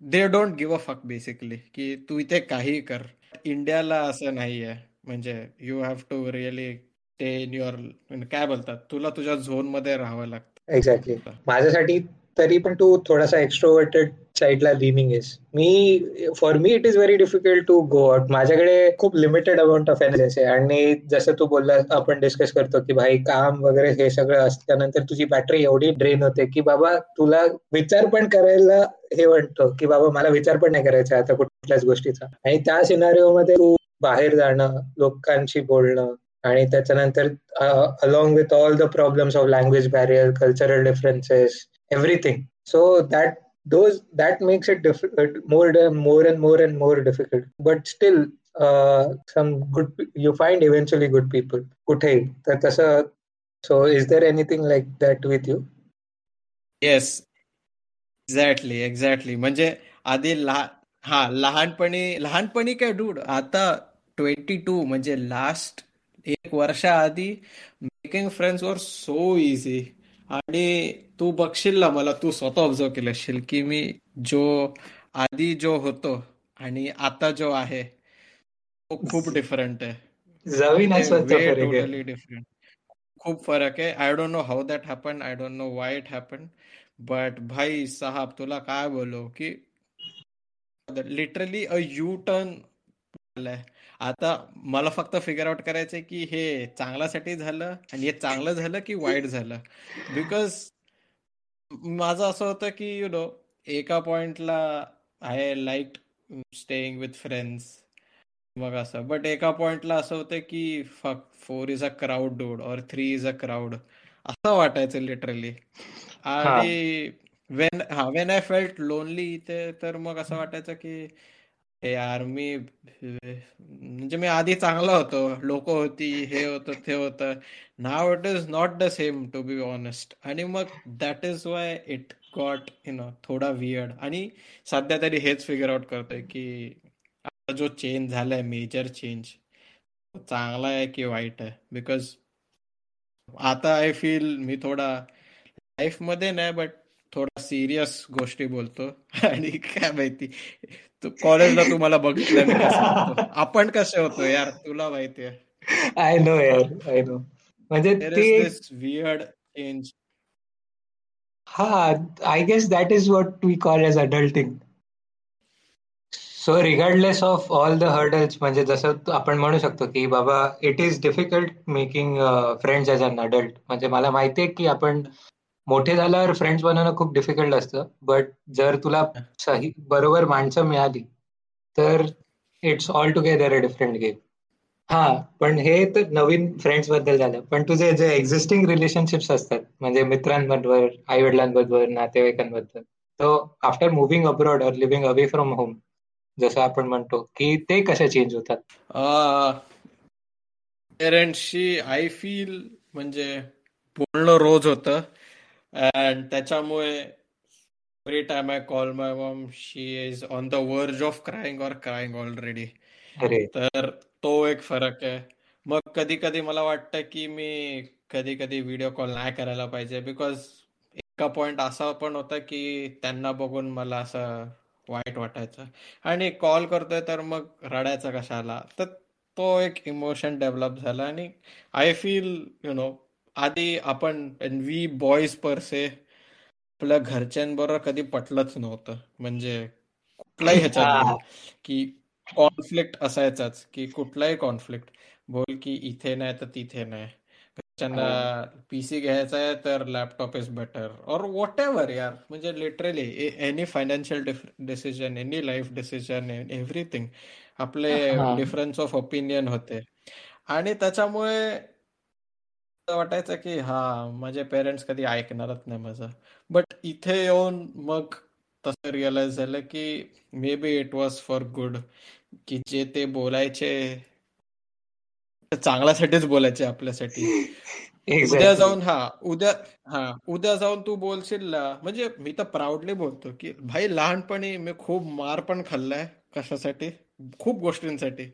they don't give a fuck basically की तू इथे काही कर. इंडियाला असं नाहीये. म्हणजे you have to really stay in your काय बोलतात तुला तुझ्या झोनमध्ये राहावं लागतं. एक्झॅक्टली माझ्यासाठी तरी पण तू थोडासा एक्स्ट्रोवर्टेड साईडला लिनिंग इज मी for me it is very difficult to go out माझ्याकडे खूप लिमिटेड अमाऊंट ऑफ एनर्जी आहे. आणि जसं तू बोलला आपण डिस्कस करतो की भाई काम वगैरे हे सगळं असल्यानंतर तुझी बॅटरी एवढी ड्रेन होते की बाबा तुला विचार पण करायला हे म्हणतो की बाबा मला विचार पण नाही करायचा आता कुठल्याच गोष्टीचा. आणि त्या सिनारिओमध्ये तू बाहेर जाणं लोकांशी बोलणं आणि त्याच्यानंतर along with all the problems of language barrier cultural differences everything so that those that makes it diff- more more and more and more difficult but still uh, some good you find eventually good people कुठे तर so is there anything like that with you yes exactly exactly म्हणजे आधी लहान हा लहानपणी लहानपणी काय dude आता ट्वेंटी टू म्हणजे लास्ट एक वर्षा आधी मेकिंग फ्रेंड्स वर सो इझी आणि तू बघशील ना मला तू स्वतः ऑब्झर्व केलं असशील की मी जो आधी जो होतो आणि आता जो आहे तो खूप डिफरंट आहे. टोटली डिफरंट खूप फरक आहे. I don't know how that happen I don't know why it happen but भाई साहब तुला काय बोलो की लिटरली अ यू टर्न आता मला फक्त फिगर आउट करायचंय की हे चांगल्यासाठी झालं आणि हे चांगलं झालं की वाईट झालं? बिकॉज माझं असं होतं की यु नो एका पॉइंटला I like staying with friends मग असं. बट एका पॉइंटला असं होतं की fuck four is a crowd डोड और थ्री इज अ क्राऊड असं वाटायचं लिटरली आणि वेन हा वेन आय फेल्ट लोनली इथे तर मग असं वाटायचं की यार मी म्हणजे मी आधी चांगला होतो. लोक होती हे होतं ते होतं. Now it is not the same to be honest आणि मग that is why it got you know थोडा वियर्ड आणि सध्या तरी हेच फिगर आउट करतोय की आता जो चेंज झालाय मेजर चेंज चांगला आहे की वाईट आहे? बिकॉज आता आय फील मी थोडा लाईफमध्ये नाही बट थोडा सिरियस गोष्टी बोलतो. आणि काय माहिती? कॉलेजला तुम्हाला बघितलं आपण कसे होतो यार तुला माहिती आहे. आय नो यार आय नो म्हणजे वियर्ड चेंज हा I guess that is what we call as adulting so regardless of all the hurdles म्हणजे जसं आपण म्हणू शकतो की बाबा it is difficult making friends as an adult म्हणजे मला माहिती आहे की आपण मोठे झाल्यावर फ्रेंड्स बनवणं खूप डिफिकल्ट असतं. बट जर तुला सही बरोबर माणसं मिळाली तर it's all together a different game हा पण हे तर नवीन फ्रेंड्सबद्दल झालं. पण तुझे जे एक्झिस्टिंग रिलेशनशिप्स असतात म्हणजे मित्रांबरोबर आई वडिलांबरोबर नातेवाईकांबद्दल तो आफ्टर मुव्हिंग अब्रॉड और लिव्हिंग अवे फ्रॉम होम जसं आपण म्हणतो की ते कसे चेंज होतात? पेरेंट्सशी आय फील म्हणजे बोलणं रोज होतं. अँड त्याच्यामुळे every time I call my mom she is on the verge of crying or crying already तर तो एक फरक आहे. मग कधी कधी मला वाटतं की मी कधी कधी व्हिडिओ कॉल नाही करायला पाहिजे बिकॉज एका पॉइंट असा पण होता की त्यांना बघून मला असं वाईट वाटायचं. आणि कॉल करतोय तर मग रडायचं कशाला? तर तो एक इमोशन डेव्हलप झाला आणि आय फील यु नो आधी आपण वी बॉईज पर से आपल्या घरच्यांबरोबर कधी पटलंच नव्हतं. म्हणजे कुठलाही ह्याच्यात की कॉन्फ्लिक्ट असायचाच की कुठलाही कॉन्फ्लिक्ट बोल की इथे नाही तर तिथे नाही. घरच्यांना पीसी घ्यायचा आहे तर लॅपटॉप इज बेटर और वॉट एव्हर यार. म्हणजे literally any financial decision any life decision everything आपले डिफरन्स ऑफ ओपिनियन होते. आणि त्याच्यामुळे वाटायचं की हा माझे पेरेंट्स कधी ऐकणारच नाही माझं. बट इथे येऊन मग तसं रिअलाइज झालं की maybe it was for good की जे ते बोलायचे चांगल्यासाठीच बोलायचे आपल्यासाठी. उद्या जाऊन हा उद्या हा उद्या जाऊन तू बोलशील ना म्हणजे मी तर प्राऊडली बोलतो की भाई लहानपणी मी खूप मार पण खाल्लाय कशासाठी? खूप गोष्टींसाठी.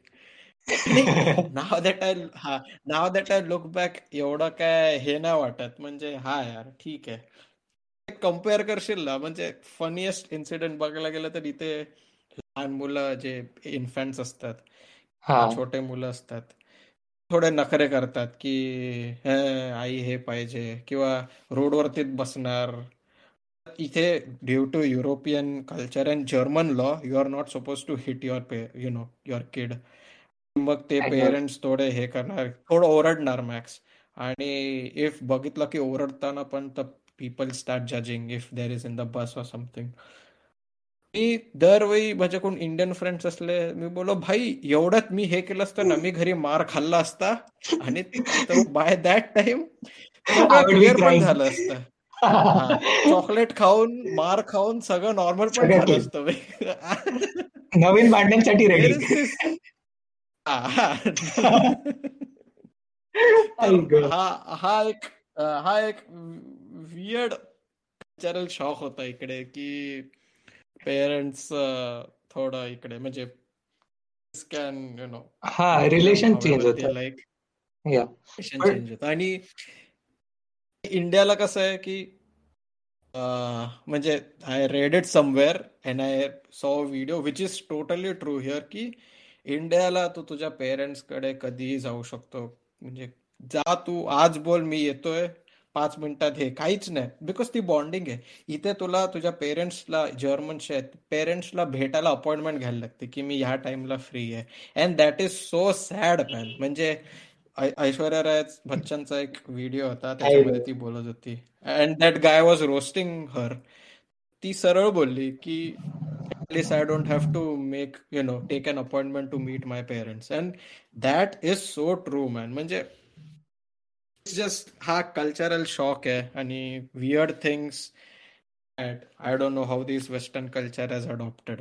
नाव दॅट आय हा now that I look back एवढं काय हे नाही वाटत. म्हणजे हा यार ठीक आहे. कंपेअर करशील ना म्हणजे फनीएस्ट इन्सिडेंट बघायला गेलं तर इथे लहान मुलं जे इन्फंट्स असतात छोटे मुलं असतात थोडे नखरे करतात की आई हे पाहिजे किंवा रोडवरतीच बसणार. इथे due to European culture and German law you are not suppose to hit your pay you know your kid मग ते पेरेंट्स थोडे हे करणार थोडं ओरडणार मॅक्स आणि इफ बघितलं की ओरडताना पण तर people start judging if there is in the bus or something मी दरवेळी माझ्या कोण इंडियन फ्रेंड्स असले मी बोलो भाई एवढ्यात मी हे केलं असतं ना मी घरी मार खाल्ला असता आणि बाय दॅट टाइम पण झालं असतं. चॉकलेट खाऊन मार खाऊन सगळं नॉर्मल पण झालं असतं. नवीन भांडण्यासाठी रेडी हा हा. एक हा एक वियर्ड कल्चरल शॉक होता इकडे की पेरेंट्स थोडं इकडे म्हणजे कॅन यु नो हा रिलेशन चेंज होत. लाईक रिलेशन चेंज होत. आणि इंडियाला कसं आहे की म्हणजे I read it somewhere and I saw video which is totally true here की इंडियाला तू तुझ्या पेरेंट्सकडे कधीही जाऊ शकतो. म्हणजे जा तू आज बोल मी येतोय पाच मिनिटात हे. काहीच नाही. बिकॉज ती बॉन्डिंग आहे. इथे तुला तुझ्या पेरेंट्सला जर्मनचे पेरेंट्सला भेटायला अपॉइंटमेंट घ्यायला लागते की मी ह्या टाइमला फ्री आहे. And that is so sad man म्हणजे ऐश्वर्या राय बच्चनचा एक व्हिडिओ होता त्याच्यामध्ये ती बोलत होती. And that guy was roasting her ती सरळ बोलली की least I don't have to make, you know, take an appointment to meet my parents. And that is so true, man. म्हणजे जस्ट हा कल्चरल शॉक आहे आणि weird things I don't know how this western culture has adopted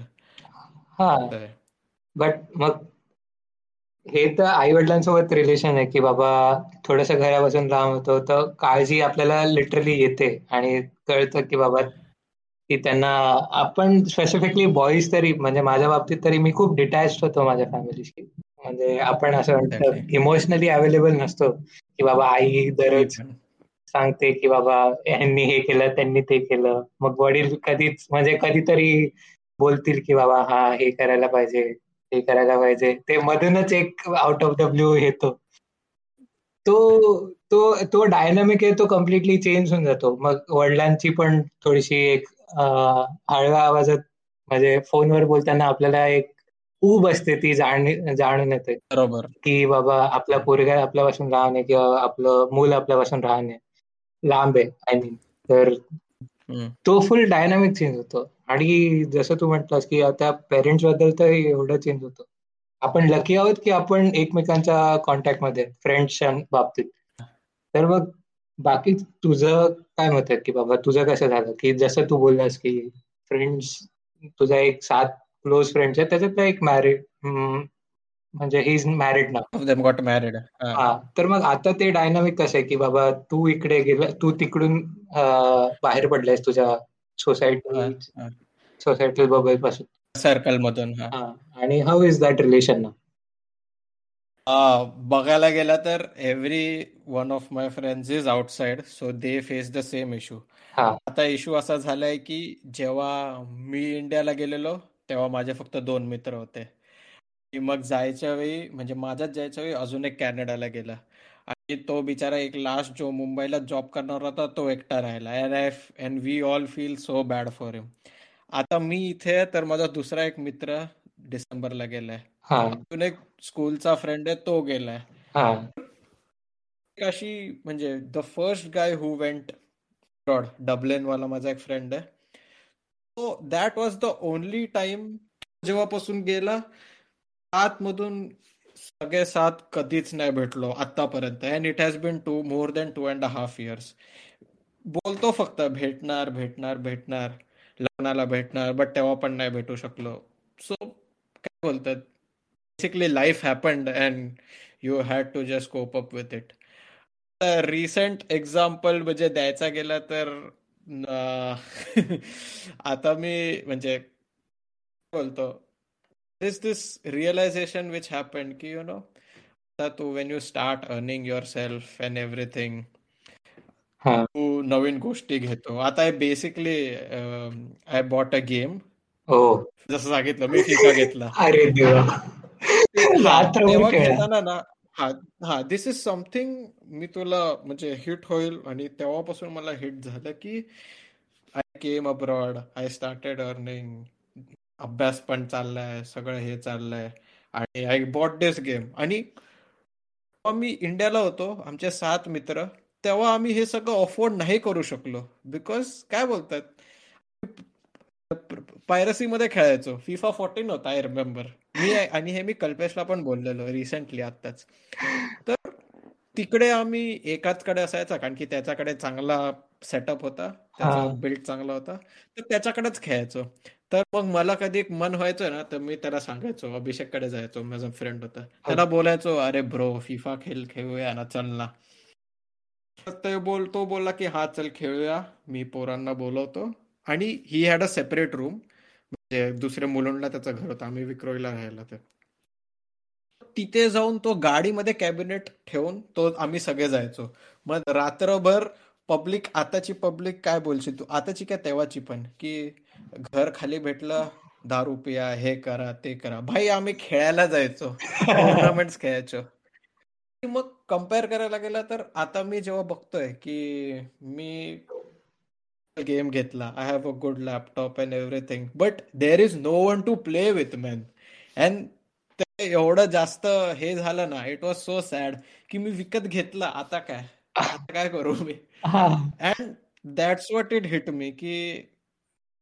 हा but मग हे तर आई वडिलांसोबत relation आहे की बाबा थोडस घरापासून लांब होतो तर काळजी आपल्याला लिटरली येते आणि कळतं की बाबा की त्यांना आपण स्पेसिफिकली बॉईज तरी म्हणजे माझ्या बाबतीत तरी मी खूप डिटॅच होतो माझ्या फॅमिलीशी म्हणजे आपण असं म्हणतो इमोशनली अवेलेबल नसतो. की बाबा आई दररोज सांगते की बाबा यांनी हे केलं त्यांनी ते केलं. मग वडील कधीच म्हणजे कधीतरी बोलतील की बाबा हा हे करायला पाहिजे हे करायला पाहिजे. ते मधूनच एक आउट ऑफ द ब्ल्यू येतो. तो तो तो डायनामिक आहे तो कम्प्लिटली चेंज होऊन जातो. मग वडिलांची पण थोडीशी एक हळव्या आवाजात म्हणजे फोनवर बोलताना आपल्याला एक ऊब असते ती जाणून येते. बरोबर. की बाबा आपला पोरगा आपल्यापासून राहणे किंवा आपलं मूल आपल्यापासून राहणे लांब आहे आय मीन तर तो फुल डायनामिक चेंज होतो. आणि जसं तू म्हटलंस की आता पेरेंट्सबद्दल तर एवढं चेंज होतं. आपण लकी आहोत की आपण एकमेकांच्या कॉन्टॅक्टमध्ये फ्रेंड्सच्या बाबतीत. तर मग बाकी तुझं काय मत आहे की बाबा तुझं कसं झालं? की जसं तू बोललास की फ्रेंड्स तुझा एक सात क्लोज फ्रेंड्स आहे त्याच्यात एक मॅरिड म्हणजे ही इज मॅरिड ना गॉट मॅरिड हा. तर मग आता ते डायनामिक कसं आहे की बाबा तू इकडे गेला तू तिकडून बाहेर पडलायस तुझ्या सोसायटी सोसायटी बबलपासून. सर्कल मधून आणि हाऊ इज दॅट रिलेशन ना बघायला गेला तर every one of my friends is outside so they face the same issue आता इश्यू असा झालाय की जेव्हा मी इंडियाला गेलेलो तेव्हा माझे फक्त दोन मित्र होते. मग जायच्या वेळी म्हणजे माझ्याच जायच्या वेळी अजून एक कॅनडाला गेला. आणि तो बिचारा एक लास्ट जो मुंबईला जॉब करणार होता तो एकटा राहिला. And we all feel so bad for him आता मी इथे तर माझा दुसरा एक मित्र डिसेंबरला गेलाय. अजून एक स्कूलचा फ्रेंड आहे तो गेलाय. अशी म्हणजे the first guy who went abroad Dublin वाला माझा एक फ्रेंड आहे. So that was the only time जेव्हापासून गेला आतमधून सगळे सात कधीच नाही भेटलो आतापर्यंत and it has been to more than two and half years बोलतो फक्त भेटणार भेटणार भेटणार. लग्नाला भेटणार बट तेव्हा पण नाही भेटू शकलो. सो काय बोलतात? Basically life happened and you had to just cope up with it recent example म्हणजे द्यायचा गेला तर आता मी म्हणजे बोलतो this this realization which happen की यु नो आता तू when you start earning yourself and everything तू नवीन गोष्टी घेतो. आता basically I bought a game हो. जसं सांगितलं मी फिफा घेतला. अरे देवा. तेव्हा घेताना ना हा हा दिस इज समथिंग मी तुला म्हणजे हिट होईल आणि तेव्हापासून मला हिट झालं की I came abroad I started earning अभ्यास पण चाललाय सगळं हे चाललंय. आणि आय बॉट दिस गेम आणि मी इंडियाला होतो आमचे सात मित्र तेव्हा आम्ही हे सगळं अफोर्ड नाही करू शकलो. बिकॉज काय बोलतात? पायरसी मध्ये खेळायचो. फिफा फोर्टीन होता आय रिमेंबर मी आणि हे मी कल्पेशला पण बोललेलो रिसेंटली आताच तर तिकडे आम्ही एकाच कडे असायचा कारण की त्याच्याकडे चांगला सेटअप होता त्याचा बिल्ड चांगला होता. तर त्याच्याकडेच खेळायचो. तर मग मला कधी एक मन व्हायचं ना तर मी त्याला सांगायचो अभिषेककडे जायचो माझा फ्रेंड होता. त्याला बोलायचो अरे ब्रो फिफा खेळ खेळूया ना चल ना. ते बोल तो बोलला की हा चल खेळूया. मी पोरांना बोलवतो. आणि he had a separate room जे दुसऱ्या मुलांना त्याचं घर होतं आम्ही विक्रोईला राहायला तर तिथे जाऊन तो गाडीमध्ये कॅबिनेट ठेवून तो आम्ही सगळे जायचो. मग रात्रभर पब्लिक आताची पब्लिक काय बोलशील तू? आताची काय तेव्हाची पण की घर खाली भेटलं दारू पिया हे करा ते करा. भाई आम्ही खेळायला जायचो. टुर्नामेंट खेळायचो. मग कंपेअर करायला गेला तर आता मी जेव्हा बघतोय की मी गेम घेतला. I have a good laptop and everything but there is no one to play with man and ते एवढं जास्त हे झालं ना इट वॉज सो सॅड की मी विकत घेतला. आता काय? आता काय करू मी? And that's what it hit me की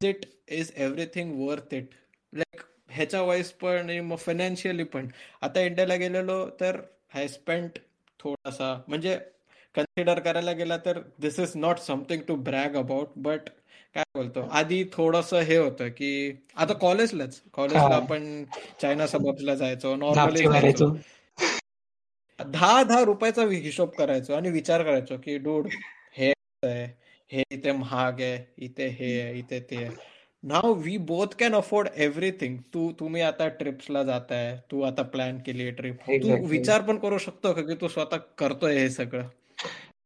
it is everything worth it like ह्याच्या वाईज पण आणि मग फायनान्शियली पण. आता इंडियाला गेलेलो तर आय स्पेंट थोडासा म्हणजे कन्सिडर करायला गेला तर this is not something to brag about but काय बोलतो? आधी थोडस हे होतं की आता कॉलेजलाच कॉलेजला आपण चायना सबबला जायचो नॉर्मली जायचो. दहा दहा रुपयाचा हिशोब करायचो आणि विचार करायचो की डूड हे हे इथे महाग आहे इथे हे आहे इथे ते आहे. Now we both can afford everything तू तुम्ही आता ट्रिप्सला जाताय तू आता प्लॅन केली ट्रिप तू विचार पण करू शकतो की तू स्वतः करतोय हे सगळं?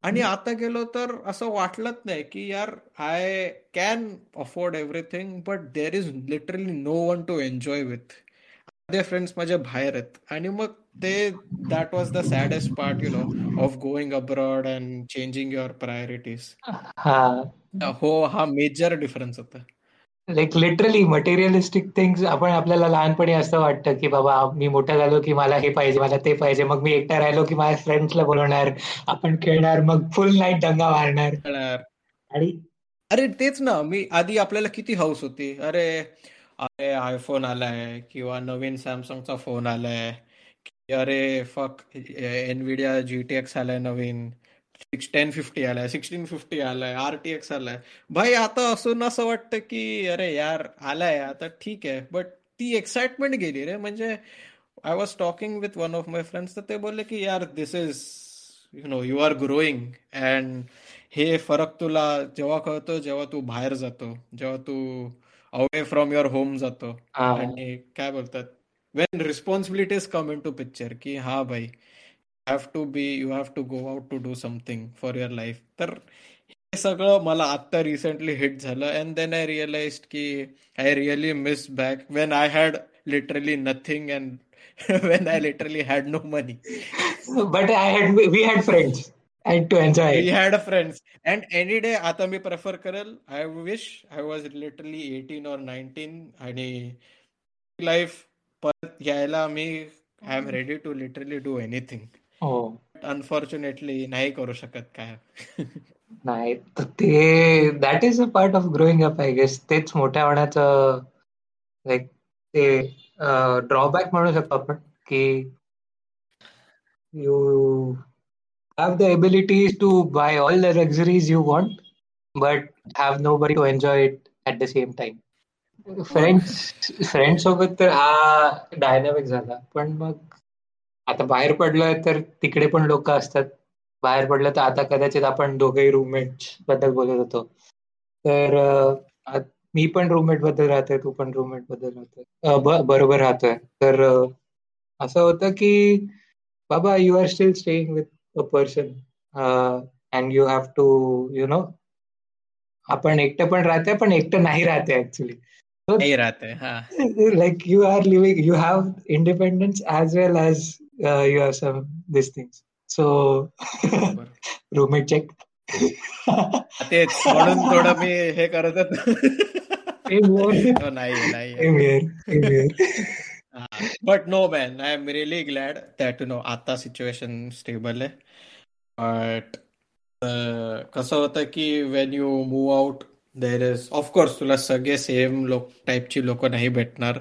आणि आता गेलो तर असं वाटलंच नाही की यार I can afford everything but there is literally no one to enjoy with माझे फ्रेंड्स माझे बाहेर आहेत. आणि मग ते that was the saddest part you know of going abroad and changing your priorities हो. हा मेजर डिफरन्स होता. लाईक लिटरली मटेरियलिस्टिक थिंग्स आपण आपल्याला लहानपणी असं वाटतं की बाबा मी मोठा झालो की मला हे पाहिजे मला ते पाहिजे मग मी एकटा राहिलो की माझ्या फ्रेंड्सला बोलवणार आपण खेळणार मग फुल नाईट दंगा मारणार. आणि अरे तेच ना मी आधी आपल्याला किती हाऊस होती. अरे अरे आयफोन आलाय किंवा नवीन सॅमसंगचा फोन आलाय. अरे फक एनविडिया जीटीएक्स आलाय नवीन. सिक्स टेन फिफ्टी आलाय सिक्स्टीन फिफ्टी आलाय आर टी एक्स आलाय. भाई आता असून असं वाटतं की अरे यार आलाय आता ठीक आहे. बट ती एक्साइटमेंट गेली रे. म्हणजे I was talking with one of my friends तर ते बोलले की यार this is you know you are growing and हे फरक तुला जेव्हा कळतो जेव्हा तू बाहेर जातो जेव्हा तू अवे फ्रॉम युअर होम जातो. आणि काय बोलतात when responsibilities come into picture की हा भाई have to be you have to go out to do something for your life तर हे सगळं मला आत्ता रिसेंटली हिट झालं. अँड देन आय रिअलाइज की I really miss back when I had literally nothing and when I literally had no money but I had we had friends and to enjoy we had friends and any day आता मी prefer करेल. I wish I was literally eighteen or nineteen आणि life परत यायला मी I am ready to literally do anything unfortunately नाही करू शकत काय. नाही ते that is a part of growing up I guess तेच मोठ्या होण्याचं लाईक ते ड्रॉबॅक म्हणू शकतो आपण की you have the abilities to buy all the luxuries you want but have nobody to enjoy it at the same time friends friend सोबत तर हा डायनामिक झाला पण मग आता बाहेर पडलोय तर तिकडे पण लोक असतात. बाहेर पडलं तर आता कदाचित आपण दोघेही रूममेटबद्दल बोलत होतो. तर मी पण रूममेटबद्दल राहतोय तू पण रूममेटबद्दल राहतोय. बरोबर राहतोय. तर असं होतं की बाबा you are still staying with a person and you have to you know आपण एकटं पण राहते पण एकटं नाही राहते actually like you are living you have independence as well as you have some this things so roommate check तेच म्हणून थोडं मी हे करत नाही नाही but no man I am really glad that you know आता सिच्युएशन स्टेबल आहे. बट कसं होतं की when you move out there is of course तुला सगळे सेम लोक टाईपची लोक नाही भेटणार.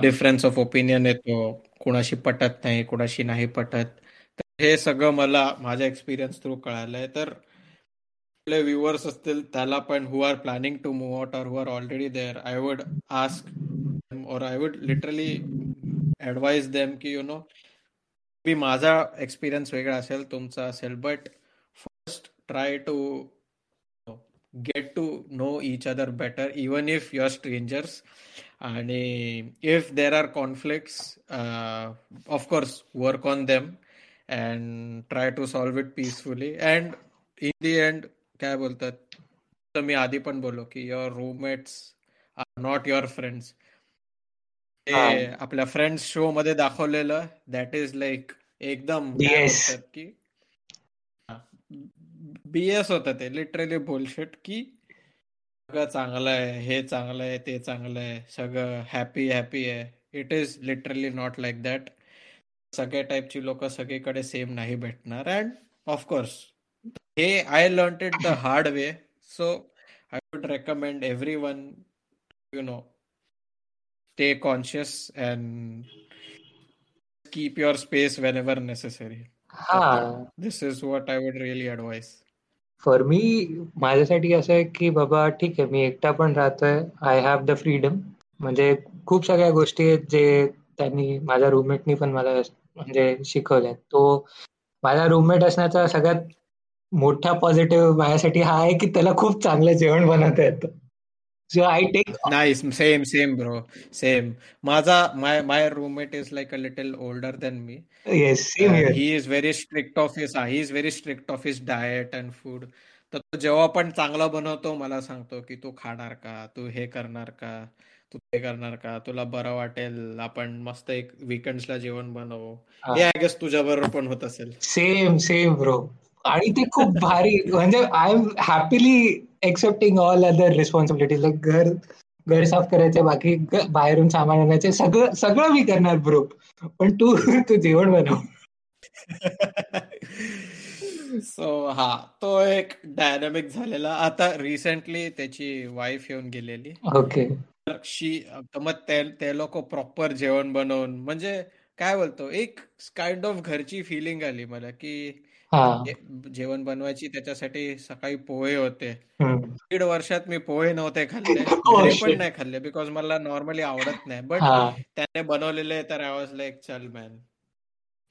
डिफरन्स ऑफ ओपिनियन येतो. कुणाशी पटत नाही कुणाशी नाही पटत. हे सगळं मला माझ्या एक्सपिरियन्स थ्रू कळालंय. तर आपले व्ह्युअर्स असतील त्याला पण who are planning to move out or who are already there I would ask or I would literally advise them की यु नो बी माझा एक्सपिरियन्स वेगळा असेल तुमचा असेल but first try to get to know each other better even if your strangers आणि if there are conflicts of course work on them and try to solve it peacefully and in the end काय बोलतात तर मी आधी पण बोललो की your roommates are not your friends ते आपल्या फ्रेंड्स शो मध्ये दाखवलेलं दॅट इज लाईक एकदम की बीएस होत ते लिटरली बोलशेट की सगळं चांगलं आहे हे चांगलं आहे ते चांगलं आहे सगळं हॅपी हॅपी आहे. It is literally not like that सगळ्या टाईपची लोक सगळीकडे सेम नाही भेटणार. अँड ऑफकोर्स हे I learn it the hard way so I would recommend everyone you know stay conscious and keep your space whenever necessary this is what I would really advice for me माझ्यासाठी असं आहे की बाबा ठीक आहे मी एकटा पण राहतोय. आय हॅव द फ्रीडम म्हणजे खूप सगळ्या गोष्टी आहेत जे त्यांनी माझ्या रूममेटनी पण मला म्हणजे शिकवलंय तो माझा रूममेट असण्याचा सगळ्यात मोठा पॉझिटिव्ह माझ्यासाठी हा आहे की त्याला खूप चांगलं जेवण बनवता येतं. आय टेक नाही सेम सेम ब्रो सेम माझा my my roommate is like a little older than me he is very strict of his he is very strict of his diet and food तर तो जेव्हा पण चांगला बनवतो मला सांगतो की तू खाणार का? तू हे करणार का? तू ते करणार का? तुला बरं वाटेल? आपण मस्त एक ला जेवण बनवू. हे. आय गेस तुझ्या बरोबर पण होत असेल. सेम सेम ब्रो आणि ते खूप भारी म्हणजे I am happily accepting all other responsibilities like घर घर साफ करायचे बाकी बाहेरून सामान आणायचे सगळं सगळं मी करणार ब्रो पण तू तू जेवण बनव. सो हा तो एक डायनामिक झालेला. आता रिसेंटली त्याची वाईफ येऊन गेलेली. ओके शी मग ते लोक प्रॉपर जेवण बनवून म्हणजे काय बोलतो एक काइंड ऑफ घरची फिलिंग आली मला की जेवण बनवायची त्याच्यासाठी सकाळी पोहे होते. दीड वर्षात मी पोहे नव्हते खाल्ले. oh, पण नाही खाल्ले बिकॉज मला नॉर्मली आवडत नाही. बट त्याने बनवलेले तर आय वॉज लाईक चल मॅन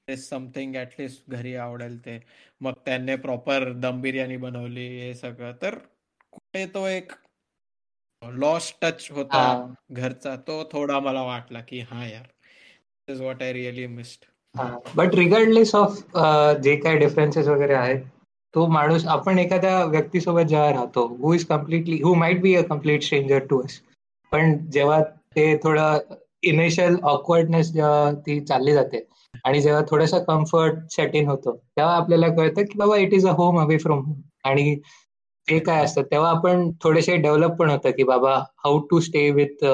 समथिंग ऍटलिस्ट घरी आवडेल ते. मग त्यांनी प्रॉपर दम बिर्याणी बनवली हे सगळं. तर कुठे तो एक लॉस टच होता घरचा. तो थोडा मला वाटला की हा यार is what I really missed but regardless of जे काय डिफरन्सेस वगैरे आहेत तो माणूस आपण एखाद्या व्यक्तीसोबत जेव्हा राहतो who is completely who might be a complete stranger to us पण जेव्हा ते थोडं इनिशियल ऑकवर्डनेस जेव्हा ती चालली जाते आणि जेव्हा थोडासा कम्फर्ट सेट इन होतो तेव्हा आपल्याला कळतं की बाबा it is a home away from home आणि ते काय असतं तेव्हा आपण थोडेसे डेव्हलप पण होतं की बाबा how to stay with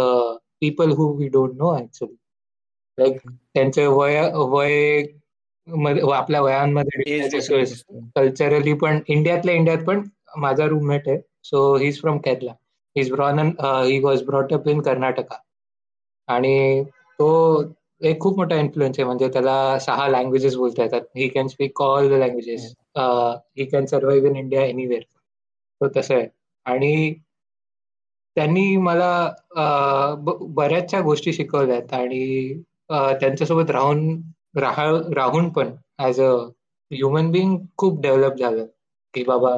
people who we don't know actually like त्यांचे वय वय आपल्या वयांमध्ये कल्चरली पण इंडियातल्या इंडियात पण माझा रूममेट आहे. So he is from Kerala is born he was brought up in Karnataka आणि तो एक खूप मोठा इन्फ्लुएन्स आहे. म्हणजे त्याला सहा लँग्वेजेस बोलता येतात. He can speak all the languages he can survive in India anywhere तो तसं आहे. आणि त्यांनी मला बऱ्याचशा गोष्टी शिकवल्यात आणि त्यांच्यासोबत राहून राहून पण ऍज अ ह्युमन बिईंग खूप डेव्हलप झालं. की बाबा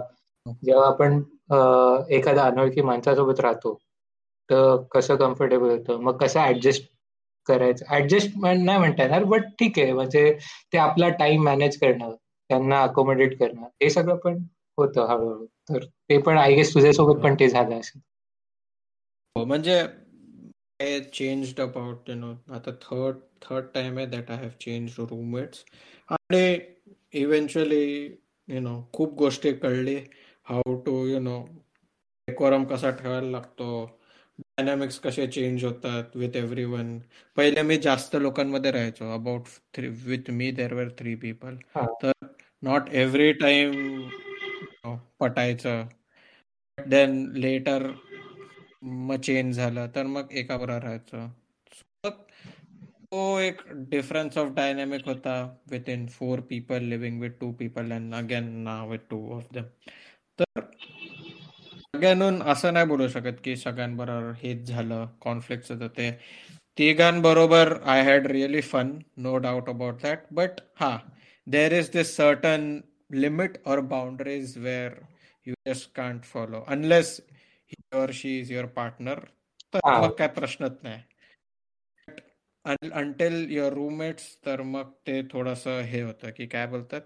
जेव्हा आपण एखाद्या अनोळखी माणसासोबत राहतो तर कसं कम्फर्टेबल होतं? मग कसं ऍडजस्ट करायचं? ऍडजस्टमेंट नाही म्हणता येणार बट ठीक आहे. म्हणजे ते आपला टाइम मॅनेज करणं त्यांना अकोमोडेट करणं हे सगळं पण होतं हळूहळू. तर ते पण आय गेस तुझ्यासोबत पण ते झालं असेल. हो, म्हणजे I change about you know आता थर्ड थर्ड टाइम आहे that I have change roommates आणि इव्हेंच्युअली यु नो खूप गोष्टी कळली. How to you know decorum कसा ठेवायला लागतो. डायनामिक्स कसे चेंज होतात विथ एव्हरी वन पहिले मी जास्त लोकांमध्ये राहायचो. About three with me there were three people तर नॉट एव्हरी टाइम पटायचं. देन लेटर मग चेंज झालं तर मग एका राहायचं. तो एक डिफरन्स ऑफ डायनॅमिक होता within four people living with two people and again ना विथ टू ऑफ देम तर सगळ्यांना असं नाही बोलू शकत की सगळ्यांबरोबर हेच झालं कॉन्फ्लिक्ट होते तिघांबरोबर I had really fun no doubt about that but हा there is this certain limit or boundaries where you just can't follow unless or she is your partner तर मग काय प्रश्नच नाही. अंटेल युअर रूममेट्स तर मग ते थोडस हे होतं की काय बोलतात?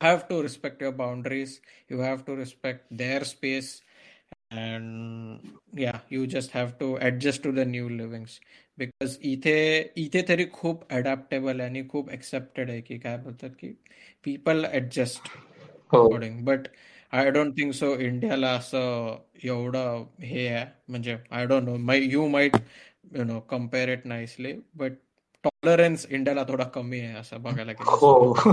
Have to respect your boundaries you have to respect their space and yeah you just have to adjust to the new livings because इथे इथे तरी खूप अडॅप्टेबल आहे आणि खूप एक्सेप्टेड आहे की काय बोलतात की people adjust according but I don't think so इंडियाला असं एवढं हे आहे. म्हणजे I don't know my you might you know compare it nicely but tolerance इंडियाला थोडा कमी आहे असं बघायला गेलं हो.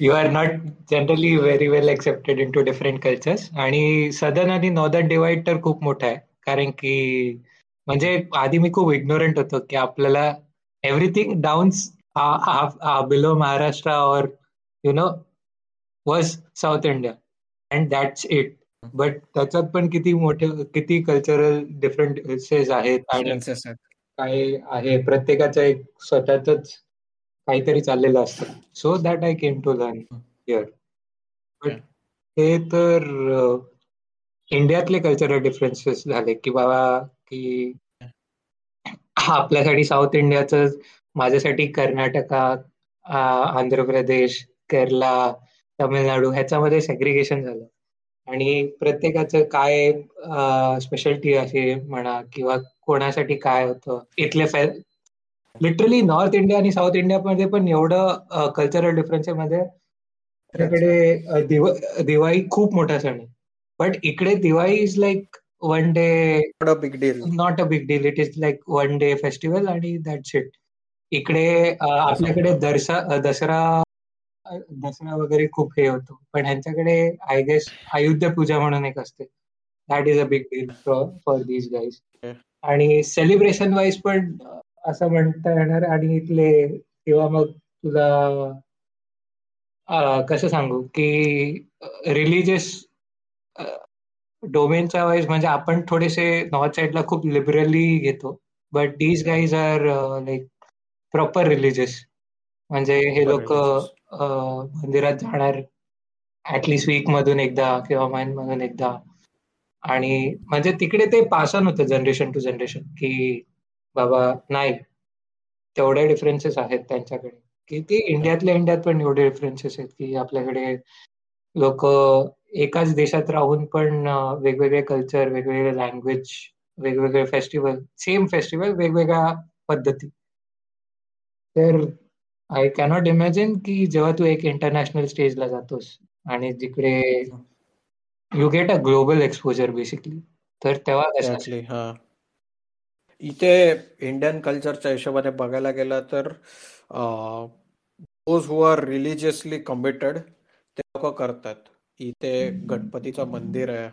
You are not generally very well accepted into different cultures आणि सदन आणि नॉर्दर्न डिवाइड तर खूप मोठा आहे. कारण की म्हणजे आधी मी खूप इग्नोरंट होतो की आपल्याला everything downs below Maharashtra or you know was south India and that's it but त्याच्यात पण किती मोठे किती कल्चरल डिफरन्सेस आहेत आणि काय आहे? प्रत्येकाचं एक स्वतःच काहीतरी चाललेलं असतं. So that I came to learn here but हे तर इंडियातले कल्चरल डिफरन्सेस झाले की बाबा की आपल्यासाठी साऊथ इंडियाचं माझ्यासाठी कर्नाटका आंध्र प्रदेश केरला तामिळनाडू ह्याच्यामध्ये सेग्रिगेशन झालं. आणि प्रत्येकाचं काय स्पेशलिटी असे म्हणा किंवा कोणासाठी काय होतं इथले लिटरली नॉर्थ इंडिया आणि साऊथ इंडिया मध्ये पण एवढं कल्चरल डिफरन्समध्ये आपल्याकडे दिवाळी खूप मोठा सण आहे. बट इकडे Diwali is like one day big deal not a big deal it is like one day festival आणि दॅट्स इट इकडे आपल्याकडे दर्शा दसरा दसरा वगैरे खूप हे होतो. पण ह्यांच्याकडे आय गेस अयोध्या पूजा म्हणून एक असते. That is a big deal for these guys आणि सेलिब्रेशन वाईज पण असं म्हणता येणार आणि इथले किंवा मग तुला कसं सांगू की रिलीजियस डोमेनच्या वाईज म्हणजे आपण थोडेसे नॉर्थ साईडला खूप लिबरली घेतो. But these guys are like proper religious म्हणजे हे लोक मंदिरात जाणार ऍटलिस्ट वीक मधून एकदा किंवा मंथ मधून एकदा. आणि म्हणजे तिकडे ते पासन होतं जनरेशन टू जनरेशन की बाबा नाही तेवढे डिफरन्सेस आहेत त्यांच्याकडे. की ते इंडियातल्या इंडियात पण एवढे डिफरन्सेस आहेत की आपल्याकडे लोक एकाच देशात राहून पण वेगवेगळे कल्चर वेगवेगळे लँग्वेज वेगवेगळे फेस्टिवल सेम फेस्टिवल वेगवेगळ्या पद्धती. तर आय कॅनॉट इमॅजिन की जेव्हा तू एक इंटरनॅशनल स्टेजला जातोस आणि जिकडे you get a global exposure basically तर तेव्हा इथे इंडियन कल्चरच्या हिशोबाने बघायला गेलं तर those who are religiously committed ते लोक करतात. इथे गणपतीचं मंदिर आहे.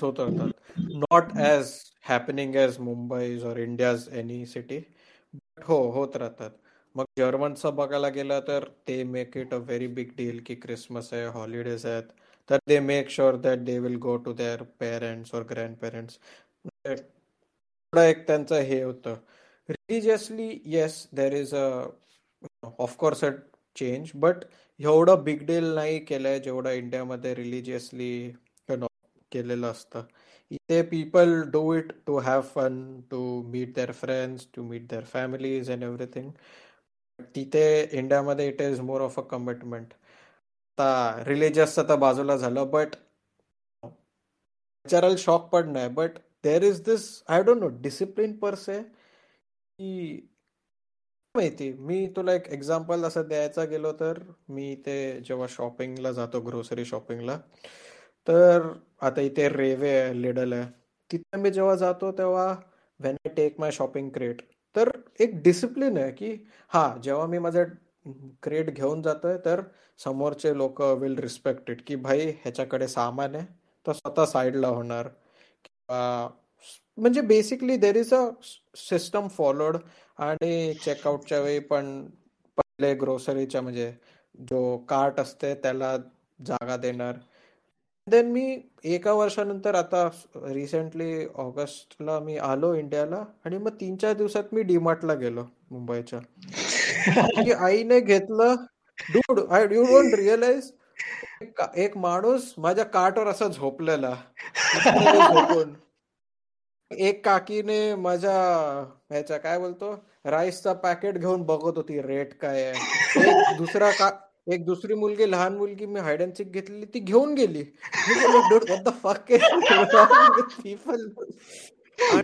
होत not as happening as Mumbai or India's any city हो होत राहतात. मग जर्मनचं बघायला गेलं तर ते make it a very big deal की क्रिसमस आहे हॉलिडेज आहेत. तर they make sure that they will go to their parents or grandparents एक त्यांचं हे होतं. Religiously yes there is a of course a change but एवढं बिग डील नाही केलंय जेवढं इंडियामध्ये रिलिजियसली केलेलं असतं. इथे people do it to have fun to meet their friends to meet their families and everything तिथे इंडियामध्ये it is more of a commitment आता रिलिजियसचं तर बाजूला झालं बट कल्चरल शॉक पण नाही. But there is this I don't know discipline per se की माहिती मी तुला एक एक्झाम्पल असं द्यायचा गेलो तर मी इथे जेव्हा शॉपिंगला जातो ग्रोसरी शॉपिंगला तर आता इथे रेवे आहे लिडल आहे. तिथे मी जेव्हा जातो तेव्हा when I take my shopping crate तर एक डिसिप्लिन आहे की हा जेव्हा मी माझं क्रेट घेऊन जातोय तर समोरचे लोक विल रिस्पेक्ट इट की भाई ह्याच्याकडे सामान आहे तर स्वतः साईडला होणार. किंवा म्हणजे basically there is a system followed आणि चेकआउटच्या वेळी पण पहिले ग्रोसरीच्या म्हणजे जो कार्ट असते त्याला जागा देणार. देन मी एका वर्षानंतर आता रिसेंटली ऑगस्टला मी आलो इंडियाला आणि मग तीन चार दिवसात मी डीमार्टला गेलो मुंबईच्या. आईने घेतलं. Dude I you don't realize एक माणूस माझ्या कार्टवर असा झोपलेला. झोपून. एक काकीने माझ्या ह्याच्या काय बोलतो? राईसचा पॅकेट घेऊन बघत होती रेट काय आहे. दुसरा का एक दुसरी मुलगी लहान मुलगी मी हायड अँड घेतलेली ती घेऊन गेली. People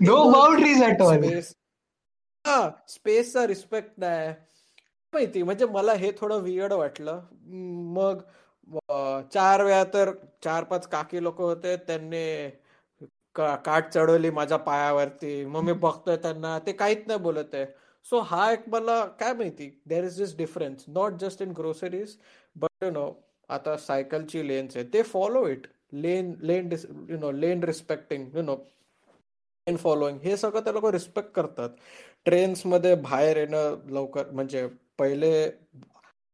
no boundaries at all हा स्पेसचा रिस्पेक्ट नाही माहिती म्हणजे मला हे थोडं वियर्ड वाटलं. मग चार वेळा तर चार पाच काकी लोक होते त्यांनी काट चढवली माझ्या पायावरती. मग मी बघतोय त्यांना ते काहीच नाही बोलत आहे. सो हा एक मला काय माहिती there is this difference not just in groceries but you know आता सायकलची लेन्स आहे ते follow it lane lane you know lane respecting you know lane following हे सगळं ते लोक रिस्पेक्ट करतात. ट्रेन्समध्ये बाहेर येणं लवकर म्हणजे पहिले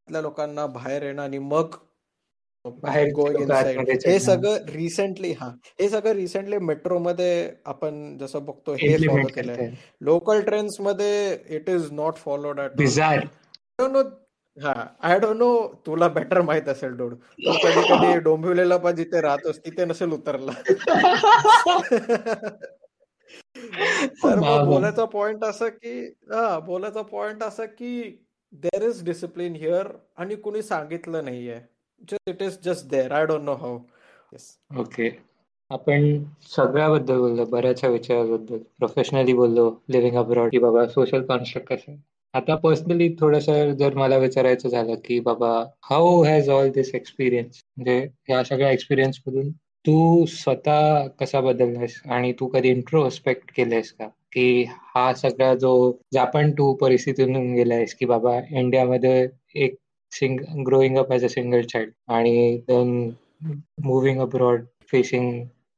लोकांना बाहेर येणं आणि मग बाहेर हे सगळं रिसेंटली हा. हे सगळं रिसेंटली मेट्रोमध्ये आपण जसं बघतो हे फॉलो केलंय. Local ट्रेन्समध्ये it is not followed at no हा आय डोंट नो तुला बेटर माहीत असेल डोड. तो कधी कधी डोंबिवलेला पण जिथे राहतोस तिथे नसेल उतरला. तर मग बोलायचा पॉइंट असं की हा बोलायचा पॉइंट असं की देर इज डिसिप्लिन हिअर आणि कुणी सांगितलं नाहीये. Just it is just there. I don't know how. Yes. Okay आपण सगळ्याबद्दल बोललो बऱ्याचशा विचाराबद्दल प्रोफेशनली बोललो लिव्हिंग अब्रॉड की बाबा सोशल कॉन्स्ट्रक्ट कसं आता पर्सनली थोडस जर मला विचारायचं झालं की बाबा how has all this experience म्हणजे ह्या सगळ्या एक्सपिरियन्स मधून तू स्वतः कसा बदललायस? आणि तू कधी इंट्रोस्पेक्ट केलंयस का? की हा सगळा जो जापान टू परिस्थितीतून गेलायस की बाबा इंडियामध्ये एक sing, growing up as a single child आणि then moving abroad facing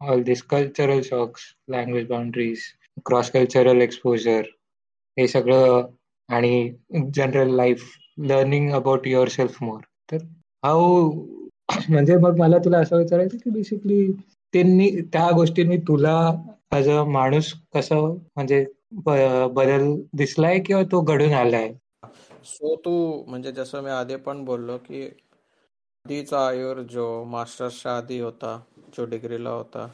all these cultural shocks language boundaries cross cultural exposure हे सगळं आणि general life learning about yourself more तर हाऊ म्हणजे मग मला तुला असं विचारायचं की बेसिकली त्यांनी त्या गोष्टींनी तुला ऍज अ माणूस कसं म्हणजे बदल दिसलाय किंवा तो घडून आलाय? सो तू म्हणजे जसं मी आधी पण बोललो की आधीचा आयुर जो मास्टर्सच्या आधी होता जो डिग्रीला होता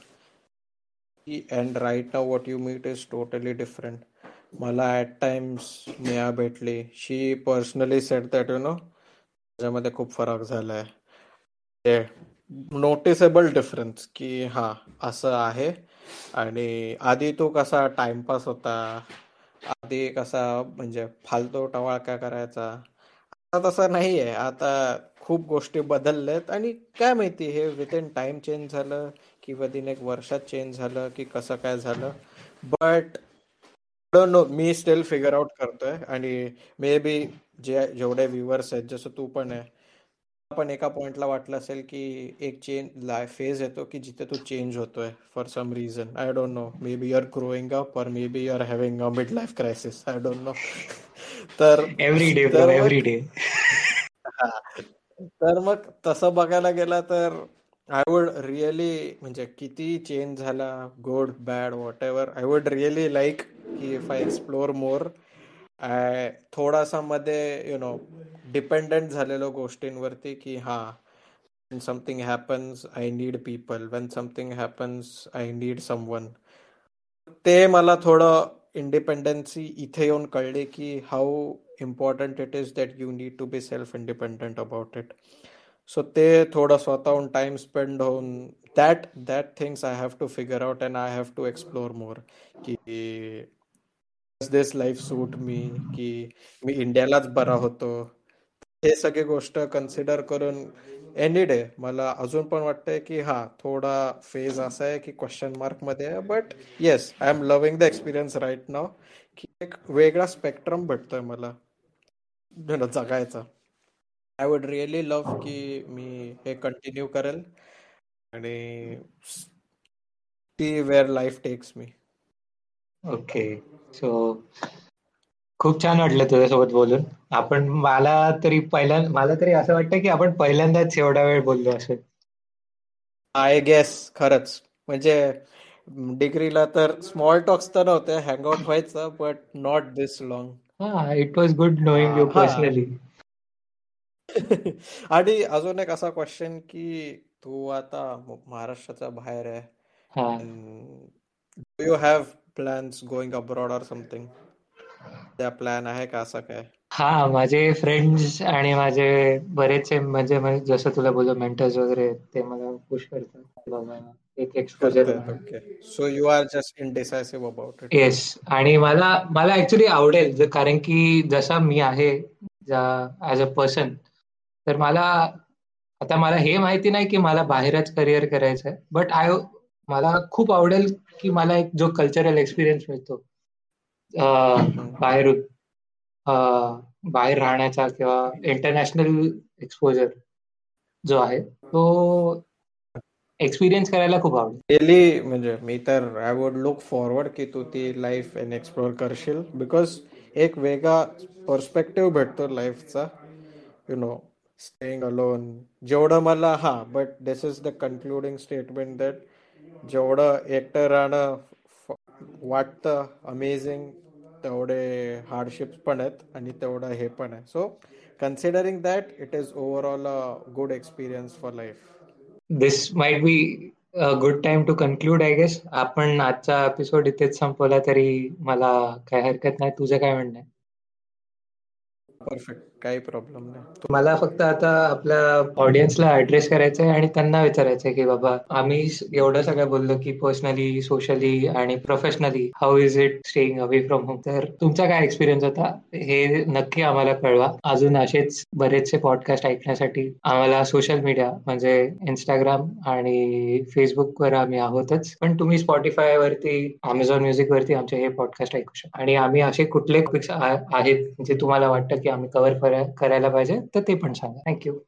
and right now what you meet is totally different मला ॲट टाइम्स मिया भेटली. She personally set that you know त्याच्यामध्ये खूप फरक झालाय. नोटिसेबल डिफरन्स की हा असं आहे. आणि आधी तो कसा टाइमपास होता आधी कसा म्हणजे फालतू टवाळका करायचा. आता तसं नाहीये. आता खूप गोष्टी बदलल्यात आणि काय माहिती हे विथ इन टाइम चेंज झालं की विदिन एक वर्षात चेंज झालं की कसं काय झालं. बट नो मी स्टील फिगर आउट करतोय आणि मे बी जे जेवढे व्ह्युअर्स आहेत जसं तू पण आहे पण एका पॉइंटला वाटलं असेल की एक चेंज फेज येतो की जिथे तू चेंज होतोय for some reason I don't know maybe you're growing up और maybe you're having a mid life crisis I don't know तर एव्हरी डे एव्हरी डे तर मग तसं बघायला गेला तर आय वुड रिअली म्हणजे किती चेंज झाला good bad whatever I would really like की इफ आय एक्सप्लोर मोर थोडासा मध्ये यु नो डिपेंडंट झालेलो गोष्टींवरती की हा something happens I need people when something happens I need someone ते मला थोडं इंडिपेंडन्सी इथे येऊन कळले की how important it is that you need to be self independent about it so ते थोडं स्वतःहून टाइम स्पेंड होऊन that that things I have to figure out and I have to explore more की this life suit me की मी इंडियालाच बरा होतो? हे सगळे गोष्ट कन्सिडर करून एनी डे मला अजून पण वाटतंय की हा थोडा फेज असा आहे की क्वेश्चन मार्कमध्ये आहे but yes I am loving the experience right now की एक वेगळा स्पेक्ट्रम भेटतोय मला. जगायचा. आय वुड रिअली लव्ह की मी हे कंटिन्यू करेल. आणि ती where life takes me okay so खूप छान वाटलं तुझ्यासोबत बोलून. आपण मला तरी पहिल्या मला तरी असं वाटतं की आपण पहिल्यांदाच एवढा वेळ बोललो असेल. आय गेस खरंच. म्हणजे डिग्रीला तर स्मॉल टॉक्स तर नव्हते हँगआउट व्हायचं बट नॉट दिस लॉंग. हा it was good knowing you personally आणि अजून एक असा क्वेश्चन की तू आता महाराष्ट्राच्या बाहेर आहे. Do you have plans going abroad or something त्या प्लॅन आहे का असं काय? हा माझे फ्रेंड्स आणि माझे बरेचसे म्हणजे जसं तुला बोललो मेंटर्स वगैरे ते मला पुश करतात. एक exposure so you are just indecisive about it yes आणि मला मला ऍक्च्युली आवडेल कारण की जसा मी आहे ऍज अ पर्सन तर मला आता मला हे माहिती नाही की मला बाहेरच करिअर करायचं आहे बट आय मला खूप आवडेल की मला एक जो कल्चरल एक्सपिरियन्स मिळतो बाहेर बाहेर राहण्याचा किंवा इंटरनॅशनल एक्सपोजर जो आहे तो एक्सपिरियन्स करायला खूप आवडेल. डेली म्हणजे मी तर आय वुड लुक फॉरवर्ड की तू ती लाईफ एन एक्सप्लोर करशील. बिकॉज एक वेगळा पर्स्पेक्टिव्ह भेटतो लाईफचा यु नो स्टेईंग अलोन जेवढं मला हा but this is the concluding statement that जेवढं एकटं राहणं वाटतं अमेझिंग तेवढे हार्डशिप्स पण आहेत आणि तेवढं हे पण आहे. So considering that it is overall a good experience for life this might be a good time to conclude I guess आपण आजचा एपिसोड इथेच संपवला तरी मला काय हरकत नाही. तुझं काय म्हणणं आहे? परफेक्ट काही प्रॉब्लेम नाही. मला फक्त आता आपल्या ऑडियन्सला ऍड्रेस करायचं आहे आणि त्यांना विचारायचं आहे की बाबा आम्ही एवढं सगळं बोललो की पर्सनली सोशली आणि professionally how is it staying away from home तर तुमचा काय एक्सपिरियन्स होता? हे नक्की आम्हाला कळवा. अजून असेच बरेचसे पॉडकास्ट ऐकण्यासाठी आम्हाला सोशल मीडिया म्हणजे इंस्टाग्राम आणि फेसबुकवर आम्ही आहोतच. पण तुम्ही स्पॉटीफाय वरती अमेझॉन म्युझिक वरती आमचे हे पॉडकास्ट ऐकू शकता. आणि आम्ही असे कुठले आहेत जे तुम्हाला वाटतं की आम्ही कव्हर करायला पाहिजे तर ते पण सांगा. थँक्यू